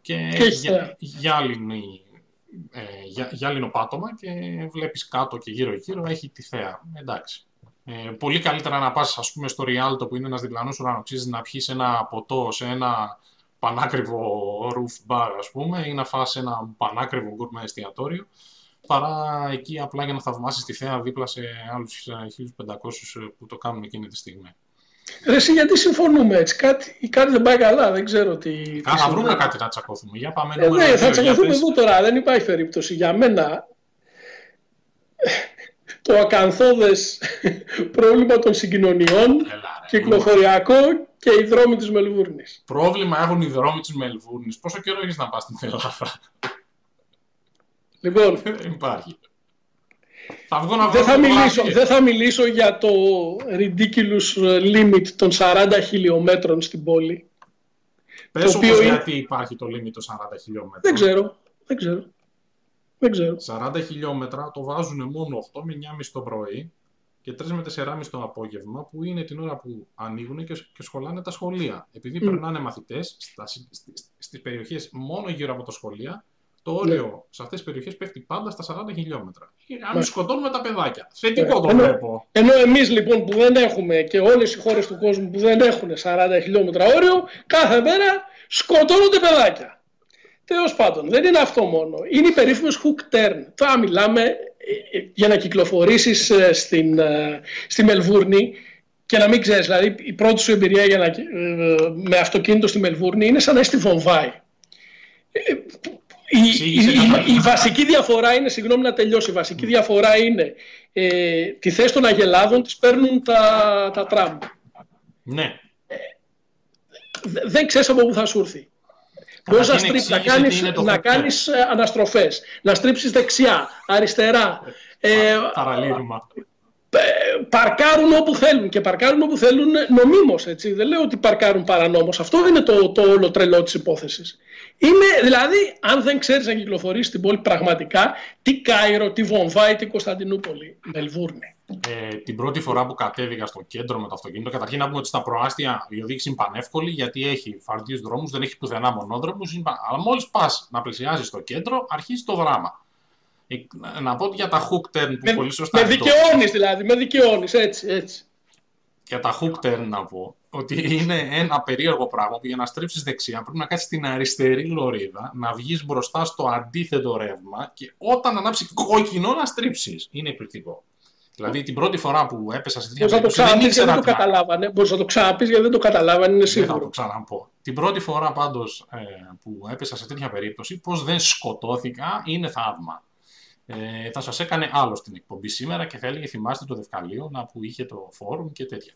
και, και για, γυάλινη, ε, για, γυάλινο πάτωμα και βλέπεις κάτω και γύρω γύρω έχει τη θέα. Εντάξει. Ε, πολύ καλύτερα να πας ας πούμε στο Ριάλτο που είναι ένας διπλανός ουρανοξύστης να πιεις ένα ποτό σε ένα πανάκριβο roof bar, ας πούμε, ή να φας ένα πανάκριβο gourmet εστιατόριο, παρά εκεί απλά για να θαυμάσεις τη θέα δίπλα σε άλλους 1500 που το κάνουν εκείνη τη στιγμή. Ρε, εσύ γιατί συμφωνούμε έτσι, κάτι, κάτι δεν πάει καλά, δεν ξέρω τι... Θα βρούμε κάτι να τσακώθουμε, για πάμε ε, Ναι, θα τσακωθούμε εδώ τώρα, δεν υπάρχει περίπτωση. Για μένα, το ακαθόδες πρόβλημα των συγκοινωνιών, κυκλοφοριακό και οι δρόμοι της Μελβούρνης. Πρόβλημα έχουν οι δρόμοι της Μελβούρνης. Πόσο καιρό έχεις να πας στην Ελλάδα; Λοιπόν, δεν υπάρχει. Θα βγω να δεν, θα μιλήσω, δεν θα μιλήσω για το ridiculous limit των 40 χιλιόμετρων στην πόλη. Πες το όμως γιατί υπάρχει το limit των 40 χιλιόμετρων. Δεν ξέρω. Δεν ξέρω. Δεν ξέρω. 40 χιλιόμετρα το βάζουν μόνο 8 με 9.30 το πρωί και 3 με 4.30 το απόγευμα που είναι την ώρα που ανοίγουν και, και σχολάνε τα σχολεία. Επειδή mm. περνάνε μαθητές στις περιοχές μόνο γύρω από τα σχολεία, το όριο ναι. σε αυτές τις περιοχές πέφτει πάντα στα 40 χιλιόμετρα. Αν ναι. σκοτώνουμε τα παιδάκια. Θετικό το βλέπω. Ενώ εμείς λοιπόν που δεν έχουμε και όλες οι χώρες του κόσμου που δεν έχουν 40 χιλιόμετρα όριο, κάθε μέρα σκοτώνονται παιδάκια. Τέλος πάντων, δεν είναι αυτό μόνο. Είναι οι περίφημες hook turn. Τώρα μιλάμε ε, ε, για να κυκλοφορήσεις ε, στην, στη Μελβούρνη και να μην ξέρεις, δηλαδή η πρώτη σου εμπειρία για να, με αυτοκίνητο στη Μελβούρνη είναι σαν να είσαι στη Βομβάη. Η, η, η, βασική διαφορά είναι, συγγνώμη να τελειώσει, η βασική διαφορά είναι ε, τη θέση των Αγελάδων τις παίρνουν τα, τα τραμ. Ναι. Ε, δεν ξέρεις από πού θα σου έρθει. Μπορεί να, στρίπ, να κάνεις, να κάνεις ε, αναστροφές, να στρίψεις δεξιά, αριστερά. Ε, Παραλίγμα. Ε, παρκάρουν όπου θέλουν και παρκάρουν όπου θέλουν νομίμως, έτσι. Δεν λέω ότι παρκάρουν παρανόμως. Αυτό είναι το, το όλο τρελό της υπόθεσης. Είναι, δηλαδή, αν δεν ξέρεις να κυκλοφορείς στην πόλη πραγματικά, τι Κάιρο, τι Βομβάη, τι Κωνσταντινούπολη, Μελβούρνη. Ε, την πρώτη φορά που κατέβηκα στο κέντρο με το αυτοκίνητο, καταρχήν να πούμε ότι στα προάστια η οδήγηση είναι πανεύκολη γιατί έχει φαρδίους δρόμους, δεν έχει πουθενά μονόδρομους. Αλλά μόλις πας να πλησιάζεις στο κέντρο, αρχίζει το δράμα. Ε, να πω για τα hook turn που με, πολύ σωστά. Με δικαιώνεις δηλαδή, με δικαιώνεις έτσι, έτσι. Για τα hook turn να πω ότι είναι ένα περίεργο πράγμα που για να στρίψεις δεξιά πρέπει να κάτσεις στην αριστερή λωρίδα, να βγεις μπροστά στο αντίθετο ρεύμα και όταν ανάψει κόκκινο να στρίψεις. Είναι εκπληκτικό. Δηλαδή την πρώτη φορά που έπεσα σε τέτοια περίπτωση. Δεν ήξερα γιατί δεν το καταλάβανε. Μπορείς να το ξαναπεί γιατί δεν το καταλάβανε, είναι σίγουρο. Δεν θα το ξαναπώ. Την πρώτη φορά πάντως ε, που έπεσα σε τέτοια περίπτωση, πώς δεν σκοτώθηκα είναι θαύμα ε, θα σας έκανε άλλο στην εκπομπή σήμερα και θα έλεγε θυμάστε το Δευκαλείο να που είχε το φόρουμ και τέτοια.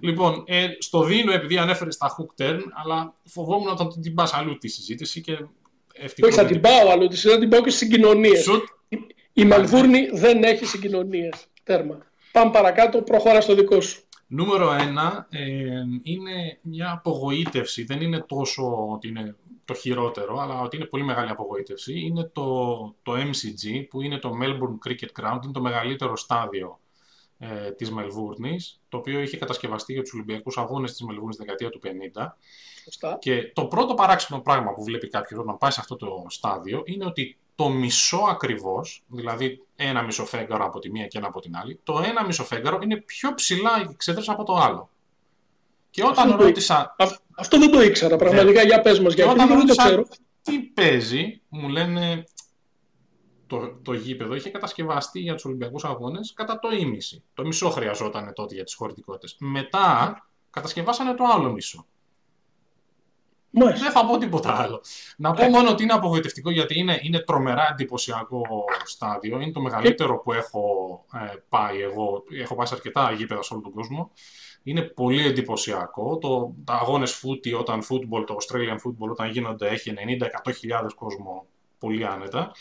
Λοιπόν, ε, στο Δίνο επειδή ανέφερες στα hook turn, αλλά φοβόμουν όταν την πας αλλού τη συζήτηση και ευτυχώς... Όχι, θα την πάω αλλού τη θα την πάω και στις συγκοινωνίες. Η, η Μελβούρνη δεν έχει συγκοινωνίες. Τέρμα. Πάμε παρακάτω, προχώρα στο δικό σου. Νούμερο ένα, ε, είναι μια απογοήτευση. Δεν είναι τόσο ότι είναι το χειρότερο, αλλά ότι είναι πολύ μεγάλη απογοήτευση, είναι το, το MCG, που είναι το Melbourne Cricket Ground, είναι το μεγαλύτερο στάδιο ε, της Μελβούρνης, το οποίο είχε κατασκευαστεί για τους Ολυμπιακούς Αγώνες της Μελβούρνης δεκαετία του 50. Και το πρώτο παράξενο πράγμα που βλέπει κάποιος όταν πάει σε αυτό το στάδιο είναι ότι το μισό ακριβώς, δηλαδή ένα μισό φέγγαρο από τη μία και ένα από την άλλη, το ένα μισό φέγγαρο είναι πιο ψηλά οι από το άλλο. Και όταν αυτό ρώτησα... αυτό δεν το ήξερα πραγματικά, ναι. για πες μας, γιατί δεν το ξέρω. Τι παίζει, μου λένε το, το γήπεδο είχε κατασκευαστεί για τους Ολυμπιακούς Αγώνες κατά το ίμιση. Το μισό χρειαζόταν τότε για τις χωρητικότητες. Μετά κατασκευάσανε το άλλο μισό. Μάλιστα. Δεν θα πω τίποτα άλλο. Να πω μόνο ότι είναι απογοητευτικό γιατί είναι, είναι τρομερά εντυπωσιακό στάδιο. Είναι το μεγαλύτερο που έχω ε, πάει εγώ. Έχω πάει σε αρκετά γήπεδα σε όλο τον κόσμο. Είναι πολύ εντυπωσιακό. Το, τα αγώνες φούτι, όταν football, το Australian football, όταν γίνονται, έχει 90-100 κόσμο πολύ άνετα.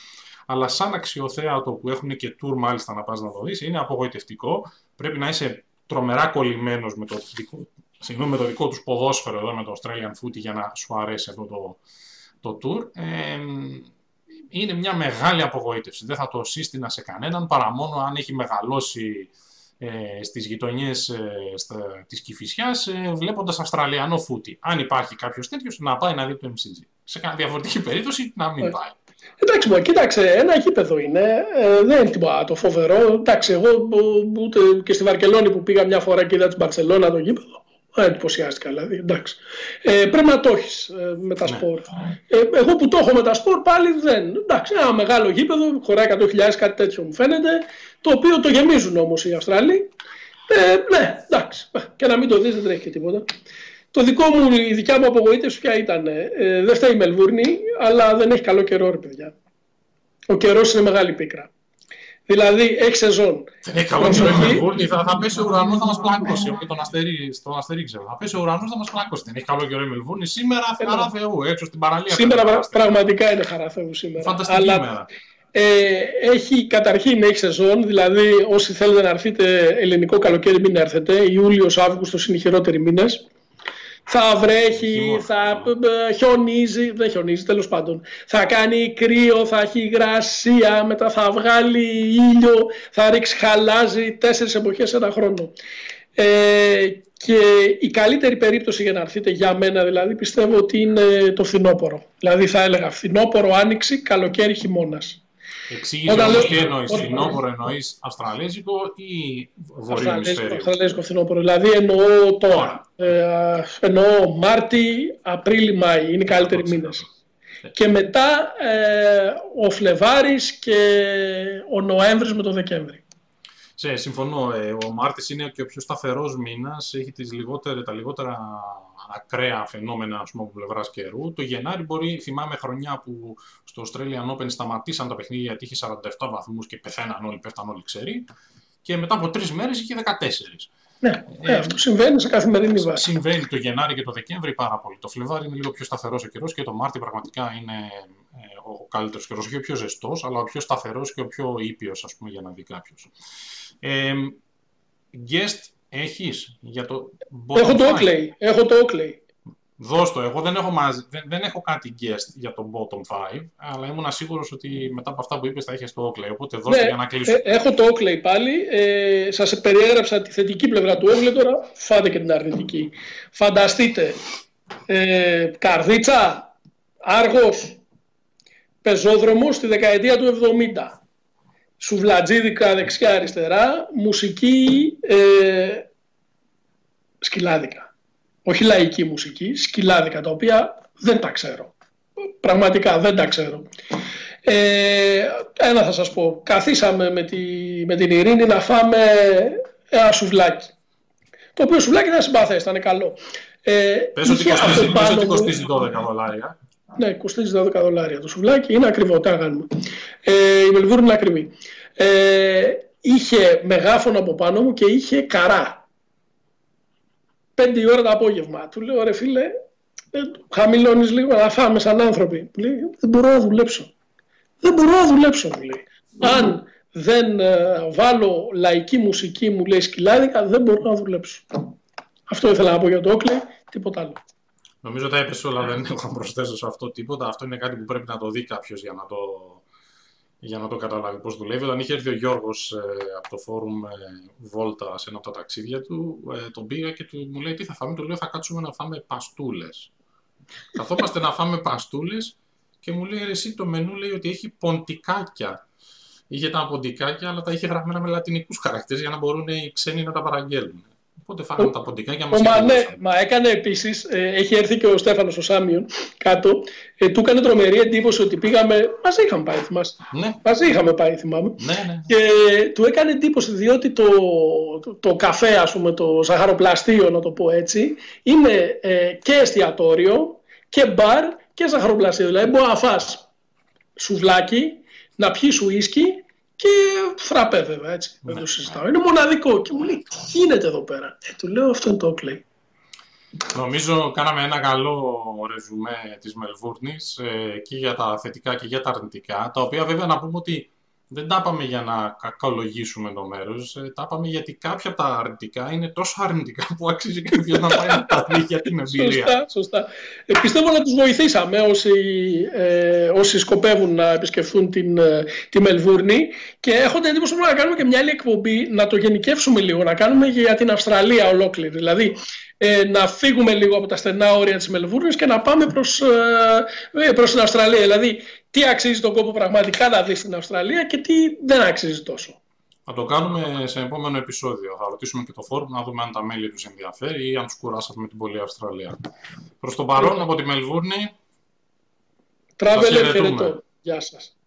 Αλλά σαν αξιοθέατο που έχουν και tour μάλιστα να πας να το δεις, είναι απογοητευτικό. Πρέπει να είσαι τρομερά κολλημένος με το δικό, συγγνώμη, με το δικό τους ποδόσφαιρο εδώ με το Australian Footy για να σου αρέσει αυτό το, το tour. Ε, είναι μια μεγάλη απογοήτευση. Δεν θα το σύστηνα σε κανέναν παρά μόνο αν έχει μεγαλώσει ε, στις γειτονιές ε, στα, της Κηφισιάς ε, βλέποντας Αυστραλιανό φούτι. Αν υπάρχει κάποιος τέτοιος να πάει να δει το MCG. Σε κάποια διαφορετική περίπτωση να μην ε, πάει. Εντάξει, μου, κοίταξε, ένα γήπεδο είναι. Ε, δεν είναι τίποτα το φοβερό. Εντάξει, εγώ ούτε και στη Βαρκελόνη που πήγα μια φορά και είδα τη Μπαρσελόνα το γήπεδο. Δεν εντυπωσιάστηκα δηλαδή. Εντάξει. Ε, πρέπει να το έχεις ε, με τα ναι. σπορ. Ε, εγώ που το έχω με τα σπορ πάλι δεν. Εντάξει, ένα μεγάλο γήπεδο, χωράει 100.000, κάτι τέτοιο μου φαίνεται. Το οποίο το γεμίζουν όμως οι Αυστραλοί. Ε, ναι, εντάξει. Και να μην το δεις δεν τρέχει και τίποτα. Το δικό μου, η δικιά μου απογοήτευση ποια ήταν. Ε, δεν φταίει η Μελβούρνη, αλλά δεν έχει καλό καιρό, ρε παιδιά. Ο καιρός είναι μεγάλη πίκρα. Δηλαδή, έχει σεζόν. Δεν έχει καλό καιρό η Μελβούρνη. Θα, θα πέσει ο ουρανός να μας πλακώσει. Όχι τον αστέρι, στον αστέρι ξέρω. Θα πέσει ο ουρανός να μας πλακώσει. Δεν έχει καλό καιρό η Μελβούρνη. Σήμερα χαρά Θεού, έξω στην παραλία. Σήμερα πραγματικά είναι χαρά Θεού σήμερα. Φανταστική Αλλά, μέρα. Ε, έχει, καταρχήν έχει σεζόν, δηλαδή όσοι θέλετε να έρθετε ελληνικό καλοκαίρι μην έρθετε, Ιούλιος, Αύγουστος είναι οι χειρότεροι μήνες θα βρέχει, θα χιονίζει, δεν χιονίζει τέλος πάντων. Θα κάνει κρύο, θα έχει υγρασία, μετά θα βγάλει ήλιο, θα ρίξει χαλάζι, τέσσερις εποχές ένα χρόνο. Ε, και η καλύτερη περίπτωση για να έρθετε για μένα δηλαδή πιστεύω ότι είναι το φθινόπωρο. Δηλαδή θα έλεγα φθινόπωρο, άνοιξη, καλοκαίρι, χειμώνας. Εξήγησε όμως τι εννοείς, φθινόπωρο εννοείς αυστραλέζικο ή βορείο ημισφαίριο. Αυστραλέζικο φθινόπωρο, δηλαδή εννοώ τώρα. Ε, εννοώ Μάρτι, Απρίλη, Μάη, είναι οι καλύτεροι μήνες. Ναι. Και μετά ε, ο Φλεβάρης και ο Νοέμβρης με τον Δεκέμβρη. Σε, συμφωνώ. Ε, ο Μάρτης είναι και ο πιο σταθερός μήνας, έχει τις λιγότερα, τα λιγότερα ακραία φαινόμενα ας πούμε, από πλευράς καιρού. Το Γενάρη μπορεί, θυμάμαι χρονιά που στο Australian Open σταματήσαν τα παιχνίδια γιατί είχε 47 βαθμούς και πεθαίναν όλοι, πέφταν όλοι ξέρει. Και μετά από τρεις μέρες είχε 14. Ναι, ε, αυτό συμβαίνει σε καθημερινή βάση. Συμβαίνει το Γενάρη και το Δεκέμβρη πάρα πολύ. Το Φλεβάρι είναι λίγο πιο σταθερός ο καιρός και το Μάρτι πραγματικά είναι ε, ο καλύτερος καιρός. Όχι ο πιο ζεστός, αλλά ο πιο σταθερός και ο πιο ήπιος, ας πούμε, για να δει κάποιος. Ε, guest έχεις; Για το Έχω το Oakley. Έχω το Oakley. Δώσ' το. Εγώ δεν έχω, μαζί, δεν, δεν έχω κάτι guest για το bottom 5, αλλά ήμουν σίγουρος ότι μετά από αυτά που είπες θα έχεις το Oakley, οπότε δώσ' ναι, για να κλείσω. Ε, έχω το Oakley πάλι. Ε, σας περιέγραψα τη θετική πλευρά του Oakley τώρα, φάτε και την αρνητική. Φανταστείτε, ε, καρδίτσα, άργος, πεζόδρομος στη δεκαετία του 70 σουβλατζίδικα δεξιά-αριστερά, μουσική ε, σκυλάδικα. Όχι λαϊκή μουσική, σκυλάδικα, τα οποία δεν τα ξέρω. Πραγματικά δεν τα ξέρω. Ε, ένα θα σας πω, καθίσαμε με, τη, με την Ειρήνη να φάμε ένα σουβλάκι. Το οποίο σουβλάκι ήταν συμπαθές, ήταν καλό. Ε, πες ότι κοστίζει, πες ότι κοστίζει 12 δολάρια. Ναι, κοστίζει 12 δολάρια το σουβλάκι, είναι ακριβό, τι κάνουμε. Ε, η Μελβούρνη είναι ακριβή. Ε, είχε μεγάφωνο από πάνω μου και είχε καρά. Πέντε η ώρα το απόγευμα. Του λέω, ρε φίλε, ε, χαμηλώνεις λίγο να φάμε σαν άνθρωποι. Μου λέει, δεν μπορώ να δουλέψω. Δεν μπορώ να δουλέψω, μου λέει. Αν δεν ε, βάλω λαϊκή μουσική, μου λέει σκυλάδικα, δεν μπορώ να δουλέψω. Αυτό ήθελα να πω για το Όκλε, τίποτα άλλο. Νομίζω τα έπεσε όλα, δεν έχω να προσθέσω σε αυτό τίποτα. Αυτό είναι κάτι που πρέπει να το δει κάποιος για να το, για να το καταλάβει πώς δουλεύει. Όταν είχε έρθει ο Γιώργος ε, από το φόρουμ ε, Βόλτα σε ένα από τα ταξίδια του, ε, τον πήγα και του, μου λέει τι θα φάμε, του λέω θα κάτσουμε να φάμε παστούλες. Καθόμαστε να φάμε παστούλες και μου λέει εσύ το μενού λέει ότι έχει ποντικάκια. Είχε τα ποντικάκια αλλά τα είχε γραμμένα με λατινικούς χαρακτήρες για να μπορούν οι ξένοι να τα παραγγέλνουν. Οπότε φάγαμε τα ποντικά για μας ναι, μα έκανε επίσης, ε, έχει έρθει και ο Στέφανος ο Σάμιον κάτω. Ε, του έκανε τρομερή εντύπωση ότι πήγαμε. Μαζί είχαμε πάει, θυμάσαι; Ναι. Μαζί είχαμε πάει, θυμάμαι. Ναι, ναι. Και του έκανε εντύπωση διότι το, το, το καφέ, ας πούμε, το ζαχαροπλαστείο, να το πω έτσι, είναι ε, και εστιατόριο και μπαρ και ζαχαροπλαστείο. Δηλαδή μπορεί να φας σουβλάκι, να πιεις ουίσκι και φραπέ βέβαια, έτσι. Δεν το συζητάω. Είναι μοναδικό. Και μου λέει, τι γίνεται εδώ πέρα; Ε, του λέω, αυτό είναι το Oakley. Νομίζω κάναμε ένα καλό ρεζουμέ της Μελβούρνης ε, και για τα θετικά και για τα αρνητικά, τα οποία βέβαια να πούμε ότι δεν τα είπαμε για να κακολογήσουμε το μέρος. Ε, τα είπαμε γιατί κάποια από τα αρνητικά είναι τόσο αρνητικά που αξίζει κάποιος να πάει να τα δει για την εμπειρία. Σωστά, σωστά. Ε, πιστεύω να τους βοηθήσαμε όσοι, ε, όσοι σκοπεύουν να επισκεφθούν την, ε, τη Μελβούρνη και έχω την εντύπωση να κάνουμε και μια άλλη εκπομπή, να το γενικεύσουμε λίγο, να κάνουμε για την Αυστραλία ολόκληρη. Δηλαδή, ε, να φύγουμε λίγο από τα στενά όρια της Μελβούρνης και να πάμε προς, ε, προς την Αυστραλία. Δηλαδή, τι αξίζει τον κόπο πραγματικά να δεις στην Αυστραλία και τι δεν αξίζει τόσο. Θα το κάνουμε σε επόμενο επεισόδιο. Θα ρωτήσουμε και το φόρουμ να δούμε αν τα μέλη τους ενδιαφέρει ή αν τους κουράσατε με την πολλή Αυστραλία. Προς το παρόν από τη Μελβούρνη Traveler χαιρετώ. Γεια σας.